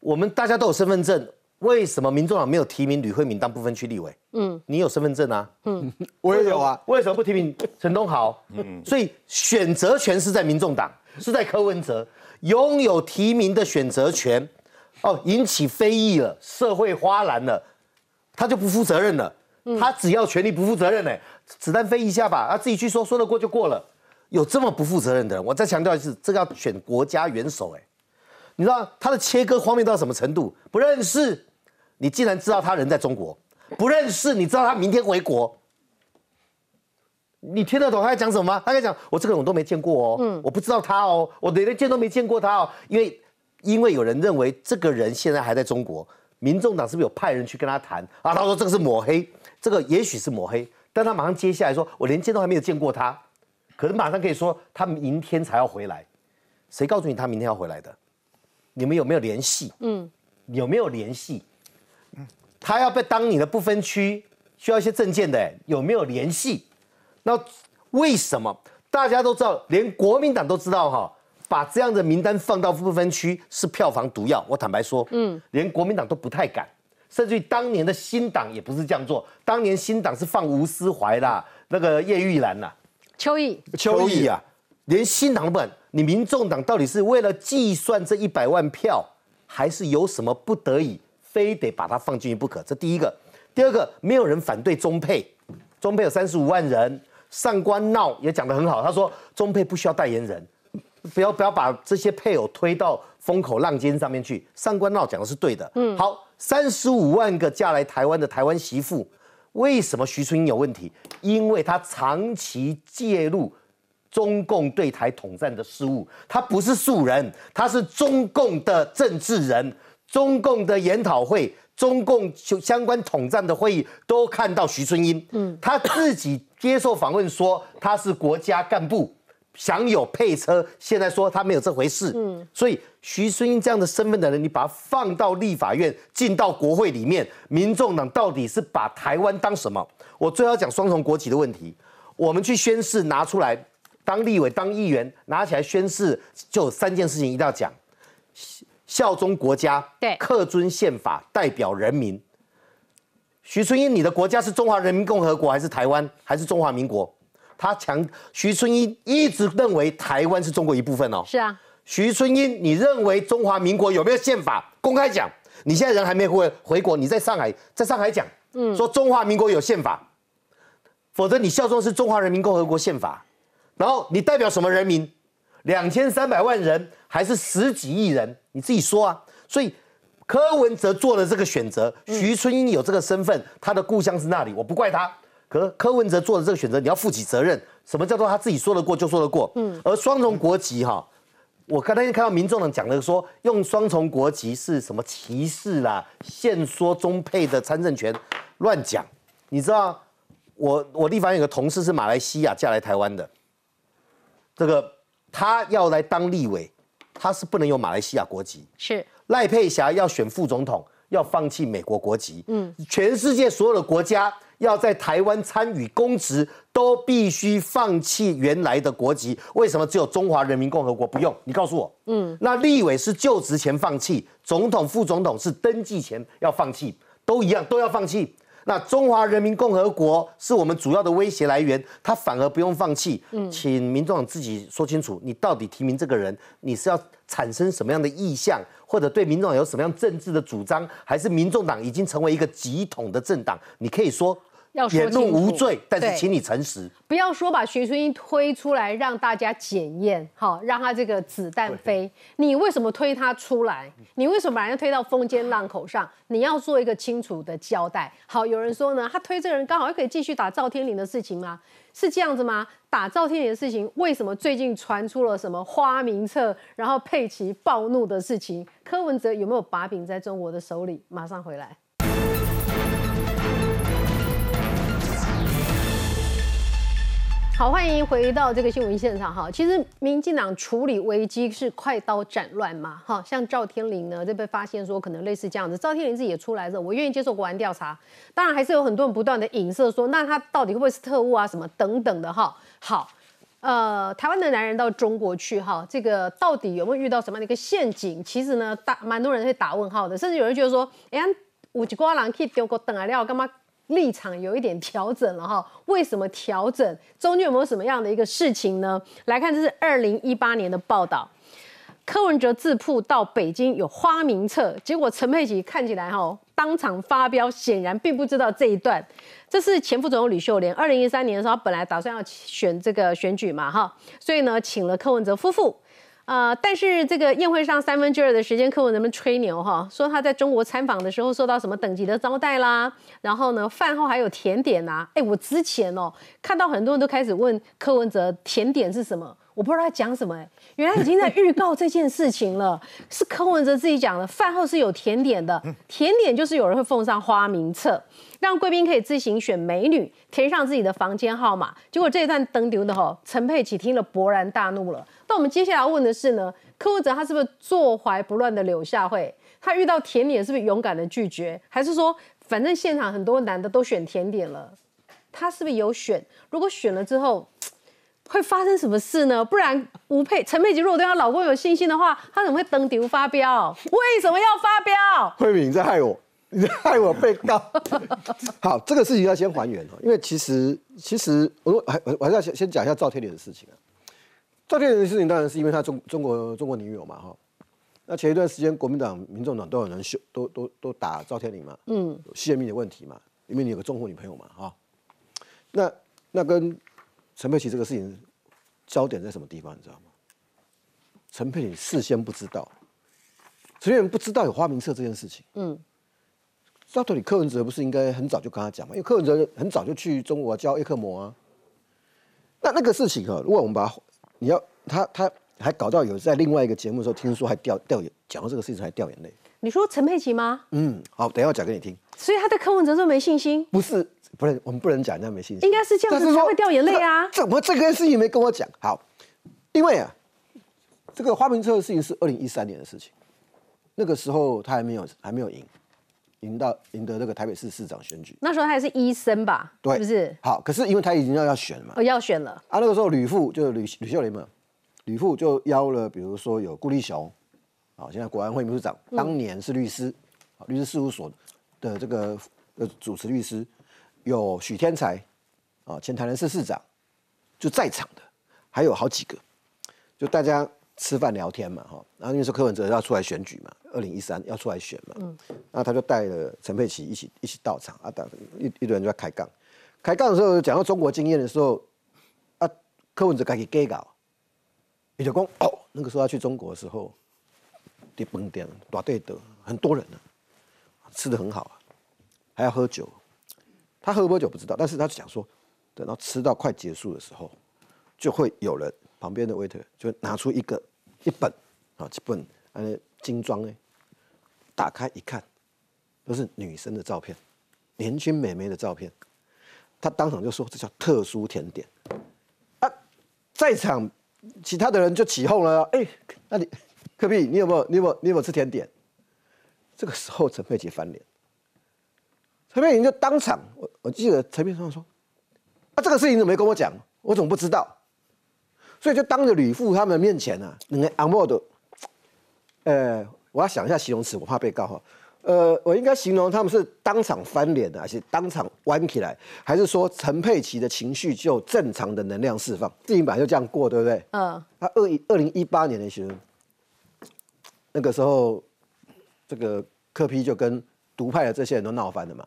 我们大家都有身份证，为什么民众党没有提名吕慧敏当不分区立委？嗯，你有身份证啊？嗯，我也有啊。为什么不提名陈东豪？嗯，所以选择权是在民众党，是在柯文哲拥有提名的选择权。哦，引起非议了，社会哗然了，他就不负责任了。他只要权力不负责任呢，子弹飞一下吧，他自己去说，说得过就过了。有这么不负责任的人，我再强调一次，这个要选国家元首哎。你知道他的切割荒谬到什么程度？不认识，你竟然知道他人在中国；不认识，你知道他明天回国。你听得懂他在讲什么吗？他在讲我这个人我都没见过哦，嗯，我不知道他哦，我连见都没见过他哦，因为因为有人认为这个人现在还在中国，民众党是不是有派人去跟他谈啊？他说这个是抹黑。这个也许是抹黑，但他马上接下来说：“我连见都还没有见过他，可能马上可以说他明天才要回来。”谁告诉你他明天要回来的？你们有没有联系？嗯，有没有联系？他要被当你的不分区，需要一些证件的，有没有联系？那为什么大家都知道，连国民党都知道哈，把这样的名单放到不分区是票房毒药？我坦白说，嗯，连国民党都不太敢。甚至于当年的新党也不是这样做，当年新党是放吴思怀啦，那个叶玉兰呐，邱毅，邱毅啊，连新党都不敢。你民众党到底是为了计算这一百万票，还是有什么不得已，非得把它放进去不可？这第一个，第二个，没有人反对中配，中配有三十五万人，上官闹也讲得很好，他说中配不需要代言人，不要不要把这些配偶推到风口浪尖上面去。上官闹讲的是对的，嗯，好。三十五万个嫁来台湾的台湾媳妇，为什么徐春英有问题？因为他长期介入中共对台统战的事务，他不是素人，他是中共的政治人。中共的研讨会、中共就相关统战的会议都看到徐春英，嗯，他自己接受访问说他是国家干部。享有配车，现在说他没有这回事。嗯，所以徐春英这样的身份的人，你把他放到立法院，进到国会里面，民众党到底是把台湾当什么？我最好讲双重国籍的问题。我们去宣誓，拿出来当立委、当议员，拿起来宣誓，就有三件事情一定要讲：效忠国家，对，恪遵宪法，代表人民。徐春英，你的国家是中华人民共和国，还是台湾，还是中华民国？他强，徐春英一直认为台湾是中国一部分哦。是啊，徐春英，你认为中华民国有没有宪法？公开讲，你现在人还没回回国，你在上海，在上海讲，嗯，说中华民国有宪法，否则你效忠是中华人民共和国宪法。然后你代表什么人民？两千三百万人还是十几亿人？你自己说啊。所以柯文哲做了这个选择，徐春英有这个身份，他的故乡是那里，我不怪他。可柯文哲做的这个选择，你要负起责任。什么叫做他自己说得过就说得过？嗯。而双重国籍哈，我刚才看到民众党讲的说，用双重国籍是什么歧视啦，限缩中配的参政权，乱讲。你知道，我我地方有个同事是马来西亚嫁来台湾的，这个他要来当立委，他是不能有马来西亚国籍。是。赖佩霞要选副总统，要放弃美国国籍。嗯。全世界所有的国家。要在台湾参与公职，都必须放弃原来的国籍。为什么只有中华人民共和国不用？你告诉我。嗯，那立委是就职前放弃，总统、副总统是登记前要放弃，都一样，都要放弃。那中华人民共和国是我们主要的威胁来源，他反而不用放弃。嗯，请民众党自己说清楚，你到底提名这个人，你是要产生什么样的意向，或者对民众党有什么样政治的主张，还是民众党已经成为一个极统的政党？你可以说。言论无罪，但是请你诚实，不要说把徐春英推出来让大家检验，好让他这个子弹飞。你为什么推他出来？你为什么把人推到风尖浪口上？你要做一个清楚的交代。好，有人说呢，他推这个人刚好又可以继续打赵天麟的事情吗？是这样子吗？打赵天麟的事情，为什么最近传出了什么花名册，然后佩奇暴怒的事情？柯文哲有没有把柄在中国的手里？马上回来。好，欢迎回到这个新闻现场哈。其实民进党处理危机是快刀斩乱麻哈。像赵天麟呢，就被发现说可能类似这样子。赵天麟自己也出来了，我愿意接受国安调查。当然还是有很多人不断的影射说，那他到底会不会是特务啊什么等等的哈。好，呃，台湾的男人到中国去哈，这个到底有没有遇到什么样的一个陷阱？其实呢，大蛮多人会打问号的，甚至有人觉得说，哎呀，五级瓜郎可以丢个等来料干嘛？立场有一点调整了哈，为什么调整？中间有没有什么样的一个事情呢？来看，这是二零一八年的报道，柯文哲自曝到北京有花名册，结果陈佩琪看起来哈当场发飙，显然并不知道这一段。这是前副总统吕秀莲，二零一三年的时候，本来打算要选这个选举嘛哈，所以呢，请了柯文哲夫妇。呃，但是这个宴会上三分之二的时间，客户人们吹牛哈，说他在中国参访的时候受到什么等级的招待啦，然后呢，饭后还有甜点呐。哎，我之前哦看到很多人都开始问柯文哲甜点是什么，我不知道他讲什么哎，原来已经在预告这件事情了，是柯文哲自己讲的，饭后是有甜点的，甜点就是有人会奉上花名册。让贵宾可以自行选美女，填上自己的房间号码。结果这一段登丢的哈，陈佩琪听了勃然大怒了。那我们接下来问的是呢，柯文哲他是不是坐怀不乱的柳下惠？他遇到甜点是不是勇敢的拒绝？还是说反正现场很多男的都选甜点了，他是不是有选？如果选了之后会发生什么事呢？不然吴佩陈佩琪如果对她老公有信心的话，她怎么会登丢发飙？为什么要发飙？慧敏在害我。你害我被告，好，这个事情要先还原哦，因为其实其实我还我还要先先讲一下赵天麟的事情啊。赵天麟的事情当然是因为他中中国中国女友嘛哈。那前一段时间国民党、民众党都有人秀，都都都打赵天麟嘛，嗯，泄密的问题嘛，因为你有个中国女朋友嘛哈。那那跟陈佩琪这个事情焦点在什么地方你知道吗？陈佩琪事先不知道，陈佩琪不知道有花名册这件事情，嗯。到底柯文哲不是应该很早就跟他讲嘛？因为柯文哲很早就去中国教叶克摩啊。那那个事情哈，如果我们把你要他他还搞到有在另外一个节目的时候，听说还掉掉眼，讲到这个事情还掉眼泪。你说陈佩琪吗？嗯，好，等一下我讲给你听。所以他对柯文哲说没信心？不是，不是，我们不能讲人家没信心。应该是这样子才会掉眼泪啊。怎么这个事情没跟我讲？好，因为啊，这个花名册的事情是二零一三年的事情，那个时候他还没有还没有赢。赢到赢得这个台北市市长选举，那时候他还是医生吧？对，是不是？好，可是因为他已经要要选了嘛，哦，要选了啊。那个时候吕富就是吕吕秀莲嘛，吕富就邀了，比如说有顾立雄，啊，现在国安会秘书长，当年是律师，律师事务所的这个呃主持律师，有许天才，啊，前台南市市长就在场的，还有好几个，就大家。吃饭聊天嘛，哈，然后因为是柯文哲要出来选举嘛，二零一三要出来选嘛，嗯，那他就带了陈佩琪一起一起到场啊，等一一堆人就在开杠，开杠的时候讲到中国经验的时候，啊，柯文哲开始给搞，也就讲哦，那个时候他去中国的时候，地崩点大队的很多人呢，吃的很好啊，还要喝酒，他喝不喝酒不知道，但是他讲说，等到吃到快结束的时候，就会有人。旁边的 waiter 就拿出一个一本啊，一本呃精装哎，打开一看，都是女生的照片，年轻美眉的照片。他当场就说：“这叫特殊甜点。”啊，在场其他的人就起哄了：“哎，那你科比，你有没有？你有没有？你有没有吃甜点？”这个时候陈佩琪翻脸，陈佩琪就当场，我我记得陈佩琪说：“啊，这个事情怎么没跟我讲？我怎么不知道？”所以就当着吕父他们面前啊，那个阿莫的，呃，我要想一下形容词，我怕被告哈。呃，我应该形容他们是当场翻脸的，还是当场弯起来，还是说陈佩琪的情绪就正常的能量释放？自己本来就这样过，对不对？嗯。他二一二零一八年的时候，那个时候，这个柯批就跟独派的这些人都闹翻了嘛，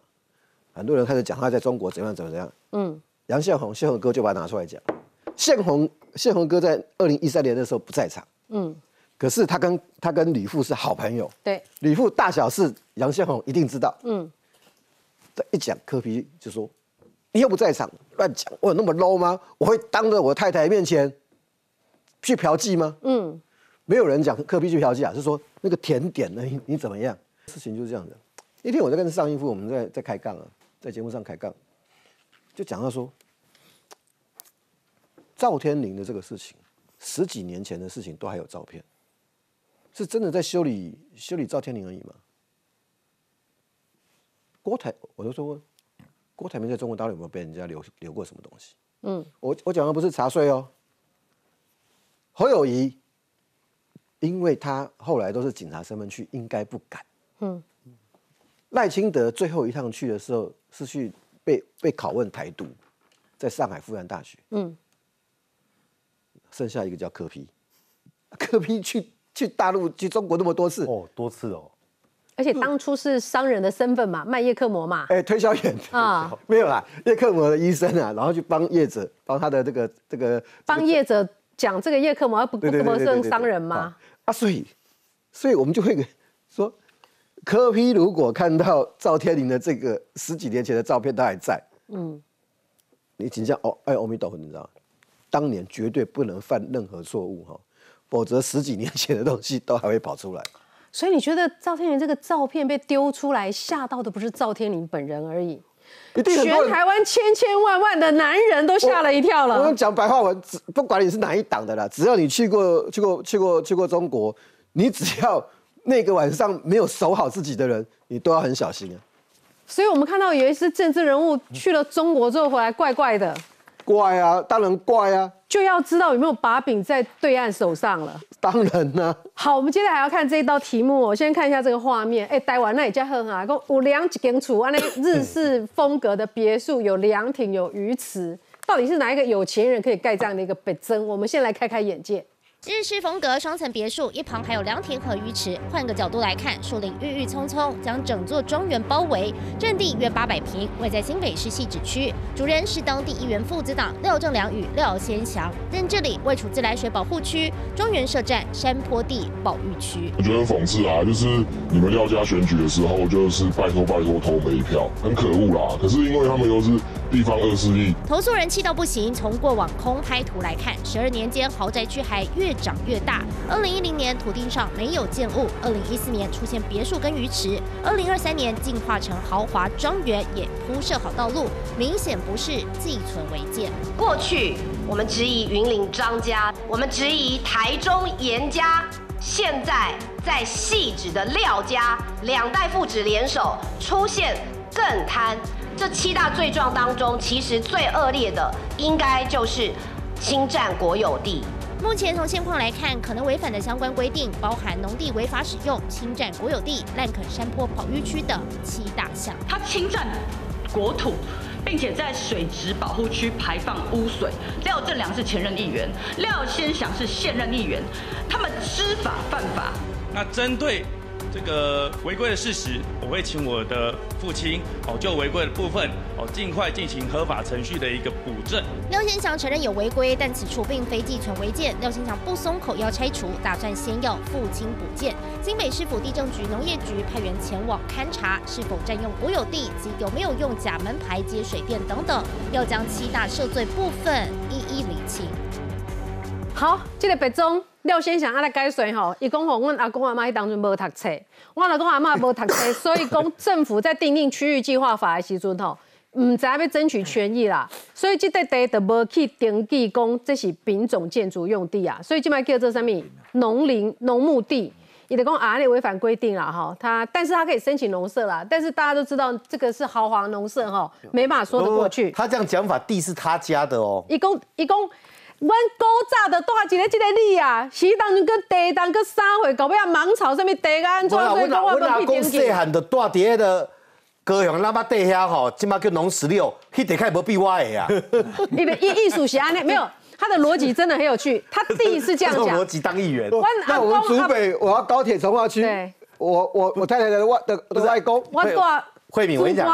很多人开始讲他在中国怎样怎么怎样。嗯。杨宪宏宪宏哥就把他拿出来讲。宪宏宪宏哥在二零一三年的时候不在场，嗯，可是他跟他跟吕父是好朋友，对，吕父大小事杨宪宏一定知道，嗯，这一讲柯皮就说，你又不在场，乱讲，我有那么 low 吗？我会当着我太太面前去嫖妓吗？嗯，没有人讲柯皮去嫖妓啊，是说那个甜点呢，你怎么样？事情就是这样的。一天我在跟上一夫我们在在开杠啊，在节目上开杠，就讲到说。赵天麟的这个事情，十几年前的事情都还有照片，是真的在修理修理赵天麟而已吗？郭台，我就说过，郭台铭在中国大陆有没有被人家留留过什么东西？嗯，我我讲的不是查税哦。侯友谊，因为他后来都是警察身份去，应该不敢。嗯，赖清德最后一趟去的时候是去被被拷问台独，在上海复旦大学。嗯，剩下一个叫柯批，柯批去去大陆去中国那么多次。哦，多次哦。而且当初是商人的身份嘛，卖叶克膜嘛，哎，推销员。啊，没有啦，叶克膜的医生啊，然后去帮叶子，帮他的这个这个帮叶子讲这个叶克膜，不不不是商人吗？啊，所以所以我们就会说，柯批如果看到赵天麟的这个十几年前的照片，他还在，嗯，你请教哦，哎，阿弥陀佛，你知道，当年绝对不能犯任何错误哈，否则十几年前的东西都还会跑出来。所以你觉得赵天麟这个照片被丢出来，吓到的不是赵天林本人而已，全台湾千千万万的男人都吓了一跳了。我们讲白话文，不管你是哪一党的啦，只要你去过、去过、去过、去过中国，你只要那个晚上没有守好自己的人，你都要很小心啊。所以我们看到有一些政治人物去了中国之后回来，怪怪的。怪啊，当然怪啊，就要知道有没有把柄在对岸手上了。当然啊。好，我们接下来还要看这一道题目。我先看一下这个画面。哎，台湾那也叫很啊，讲有两间厝，安那日式风格的别墅，有凉亭，有鱼池。到底是哪一个有钱人可以盖这样的一个北真？我们先来开开眼界。日式风格双层别墅，一旁还有凉亭和鱼池。换个角度来看，树林郁郁葱葱，将整座庄园包围，占地约八百平，位在新北市汐止区。主人是当地议员父子党廖正良与廖先祥。但这里位处自来水保护区，庄园设站山坡地保育区。我觉得很讽刺啊，就是你们廖家选举的时候，就是拜托拜托投我们一票，很可恶啦。可是因为他们又是地方恶势力，投诉人气到不行。从过往空拍图来看，十二年间豪宅区还越。长越大。二零一零年土地上没有建物，二零一四年出现别墅跟鱼池，二零二三年进化成豪华庄园，也铺设好道路，明显不是寄存违建。过去我们质疑云林张家，我们质疑台中严家，现在在细致的廖家，两代父子联手出现更贪。这七大罪状当中，其实最恶劣的应该就是侵占国有地。目前从现况来看，可能违反的相关规定，包含农地违法使用、侵占国有地、滥垦山坡保育区等七大项。他侵占国土，并且在水质保护区排放污水。廖正良是前任议员，廖先祥是现任议员，他们知法犯法。那针对。这个违规的事实，我会请我的父亲哦，就违规的部分哦，尽快进行合法程序的一个补正。廖先祥承认有违规，但此处并非寄存违建。廖先祥不松口要拆除，打算先要父亲补建。新北市府地政局、农业局派员前往勘查，是否占用国有地及有没有用假门牌接水电等等，要将七大涉罪部分一一理清。好，这个白总。廖先生阿来解说吼，伊讲吼，阮阿公阿妈迄当阵无读册，我阿公阿妈无读册，所以讲政府在订定区域计划法的时阵吼，唔知要争取权益啦，所以这块地就无去登记讲这是品种建筑用地啊，所以即摆叫做什么农林农牧地，伊就讲啊你违反规定啦哈，他但是他可以申请农舍啦，但是大家都知道这个是豪华农舍哈，没办法说得过去。他这样讲法，地是他家的哦。伊讲伊讲。阮古早的住一个即个里啊，是当阵个地当个三岁，到尾啊芒草什么地啊安怎？所以讲我阿公细汉就住伫迄个高雄那把地遐吼，即马叫农十六，迄地开无比我的啊。你的艺艺术是安尼，没有他的逻辑真的很有趣。他第一次这样讲，逻辑当议员。那我们竹北，我要高铁从化区，我我我太太的外的外公，我住。慧敏，我跟你讲，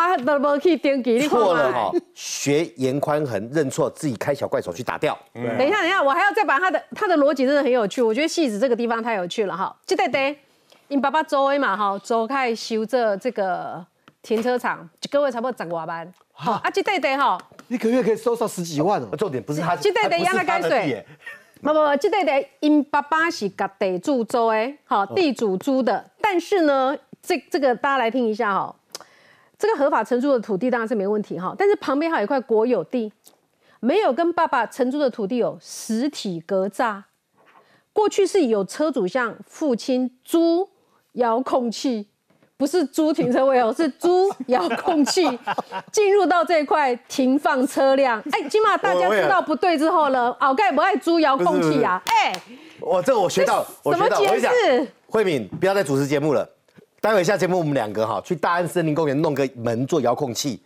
错了哈，学严宽恒认错，自己开小怪手去打掉。等一下，等一下，我还要再把他的他的逻辑真的很有趣。我觉得戏子这个地方太有趣了哈。这对对，因爸爸周围嘛哈，周开修这这个停车场，一个月差不多十万万。好啊，这对对哈，一个月可以收上十几万哦。重点不是他，这对对让他改水。不不不，这对对因爸爸是甲地主租的，好地主租的。但是呢，这这个大家来听一下哈。这个合法承租的土地当然是没问题哈，但是旁边还有一块国有地，没有跟爸爸承租的土地有实体格栅。过去是有车主向父亲租遥控器，不是租停车位哦，是租遥控器进入到这块停放车辆。哎，起码大家知道不对之后呢，鳌盖不爱租遥控器啊？哎，我这个我学到，我学到，我跟你讲，慧敏不要再主持节目了。待会下节目，我们两个哈去大安森林公园弄个门做遥控器。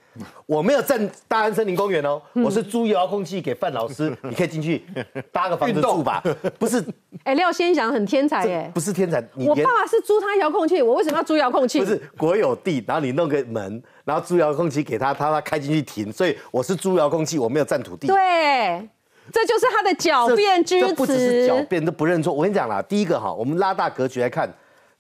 我没有站大安森林公园哦，我是租遥控器给范老师，你可以进去搭个房子住吧。不是，哎，廖先祥很天才耶。不是天才，我爸爸是租他遥控器，我为什么要租遥控器？不是国有地，然后你弄个门，然后租遥控器给他，他他开进去停，所以我是租遥控器，我没有占土地。对，这就是他的狡辩之词。不只是狡辩，都不认错。我跟你讲啦，第一个哈，我们拉大格局来看。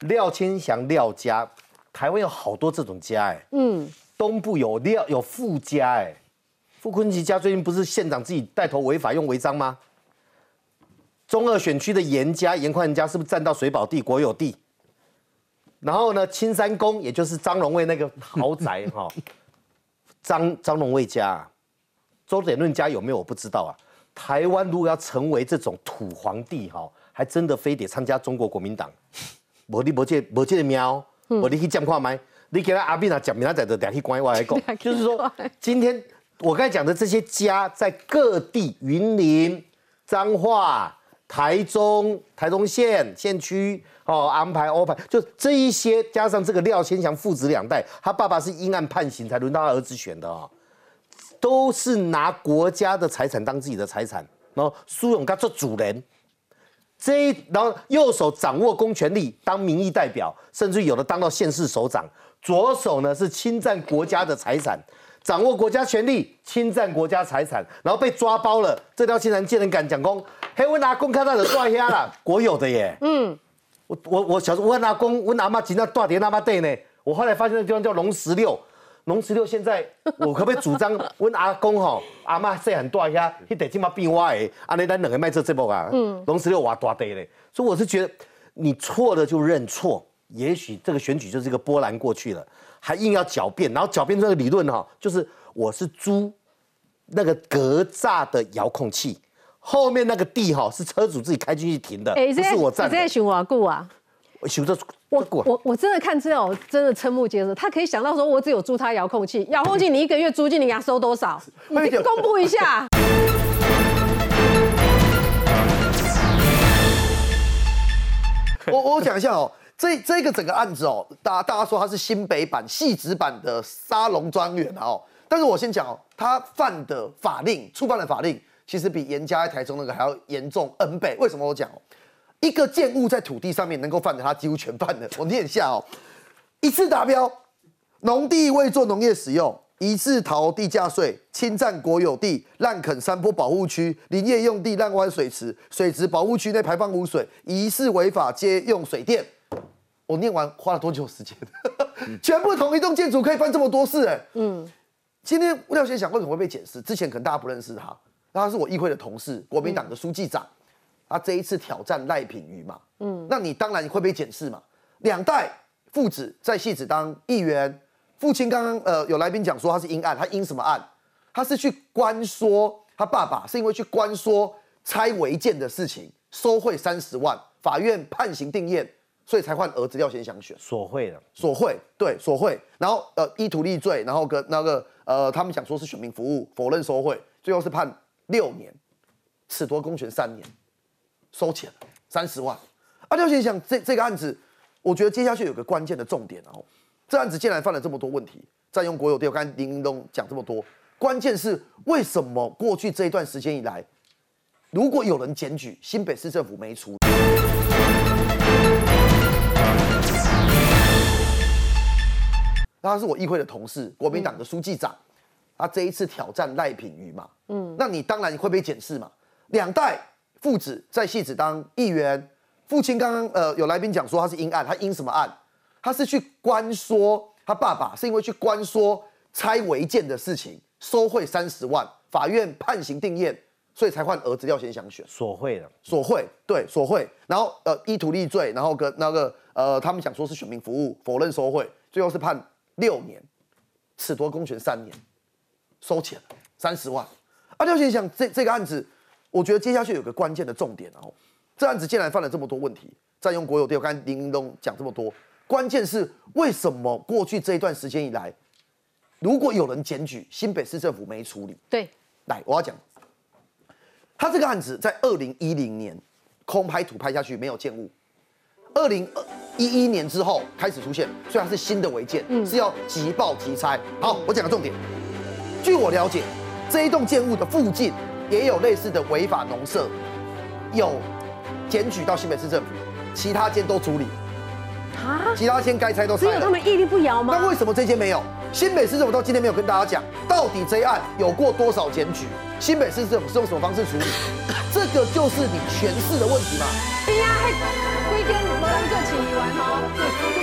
廖千祥廖家，台湾有好多这种家哎，嗯，东部有廖有富家哎，傅昆萁家最近不是县长自己带头违法用违章吗？中二选区的严家严宽家是不是占到水保地国有地？然后呢，青山宫也就是张荣卫那个豪宅哈，张张荣卫家，周典论家有没有我不知道啊。台湾如果要成为这种土皇帝哈，还真的非得参加中国国民党。无你无这无这个喵，无你去讲话麦，你给他阿斌啊讲明他在这两去关我来讲，就是说今天我刚才讲的这些家在各地，云林、彰化、台中、台中县县区哦，安排欧排，就这一些加上这个廖千祥父子两代，他爸爸是因案判刑才轮到他儿子选的哦，都是拿国家的财产当自己的财产，然后苏永刚做主人。这一，然后右手掌握公权力，当民意代表，甚至有的当到县市首长；左手呢是侵占国家的财产，掌握国家权力，侵占国家财产，然后被抓包了。这条竟然见人敢讲公，嘿，我拿公看到的抓瞎了，国有的耶。嗯，我我我小时候我拿公，我阿妈经常大碟那妈对呢。我后来发现那地方叫龙十六。龙十六现在，我可不可以主张？问阿公吼，阿妈细汉大遐，迄地起码变我的，安尼咱两个卖这这部啊。嗯。龙十六我大地嘞，所以我是觉得，你错了就认错。也许这个选举就是一个波澜过去了，还硬要狡辩，然后狡辩这个理论哈，就是我是租那个格栅的遥控器，后面那个地哈是车主自己开进去停的，不是我占的。你在想我故啊？我。我我我真的看这种真的瞠目结舌，他可以想到说，我只有租他遥控器，遥控器你一个月租金你给他收多少？你公布一下。我我讲一下哦，这这个整个案子哦，大大家说他是新北版、细致版的沙龙庄园哦，但是我先讲哦，他犯的法令、触犯的法令，其实比严家在台中那个还要严重 N 倍。为什么我讲？一个建物在土地上面能够犯的，他几乎全犯了。我念一下哦：一次达标，农地未做农业使用；一次逃地价税，侵占国有地，滥垦山坡保护区，林业用地滥挖水池，水池保护区内排放污水，疑似违法接用水电。我念完花了多久时间？全部同一栋建筑可以犯这么多事？哎，嗯。今天廖先想为什么会被检视？之前可能大家不认识他，他是我议会的同事，国民党的书记长。他这一次挑战赖品妤嘛，嗯，那你当然会被检视嘛。两代父子在戏子当议员，父亲刚刚呃有来宾讲说他是因案，他因什么案？他是去关说他爸爸是因为去关说拆违建的事情，收贿三十万，法院判刑定验，所以才换儿子廖先祥选索贿的，索贿对索贿，然后呃依图立罪，然后跟那个呃他们想说是选民服务，否认收贿，最后是判六年，褫夺公权三年。收钱三十万，阿廖先生这这个案子，我觉得接下去有个关键的重点哦。这案子竟然犯了这么多问题，占用国有地，我刚才林林东讲这么多，关键是为什么过去这一段时间以来，如果有人检举，新北市政府没处理？他是我议会的同事，国民党的书记长，他这一次挑战赖品妤嘛，嗯，那你当然会被检视嘛，两代。父子在戏子当议员，父亲刚刚呃有来宾讲说他是阴案，他阴什么案？他是去关说他爸爸是因为去关说拆违建的事情，收贿三十万，法院判刑定验，所以才换儿子廖先祥选索贿的，索贿对索贿，然后呃依图立罪，然后跟那个呃他们讲说是选民服务，否认收贿，最后是判六年，褫夺公权三年，收钱三十万。啊，廖先祥这这个案子，我觉得接下去有个关键的重点哦。这案子竟然犯了这么多问题，占用国有地，我刚才林林东讲这么多，关键是为什么过去这一段时间以来，如果有人检举，新北市政府没处理？对，来，我要讲，他这个案子在二零一零年空拍图拍下去没有建物，二零二一一年之后开始出现，所以它是新的违建，是要即报即拆。好，我讲个重点，据我了解，这一栋建物的附近也有类似的违法农舍，有。检举到新北市政府，其他间都处理，啊？其他间该拆都拆了，只有他们屹立不摇吗？那为什么这间没有？新北市政府到今天没有跟大家讲，到底这案有过多少检举？新北市政府是用什么方式处理？这个就是你诠释的问题嘛？对呀，还规定没人做起完哦。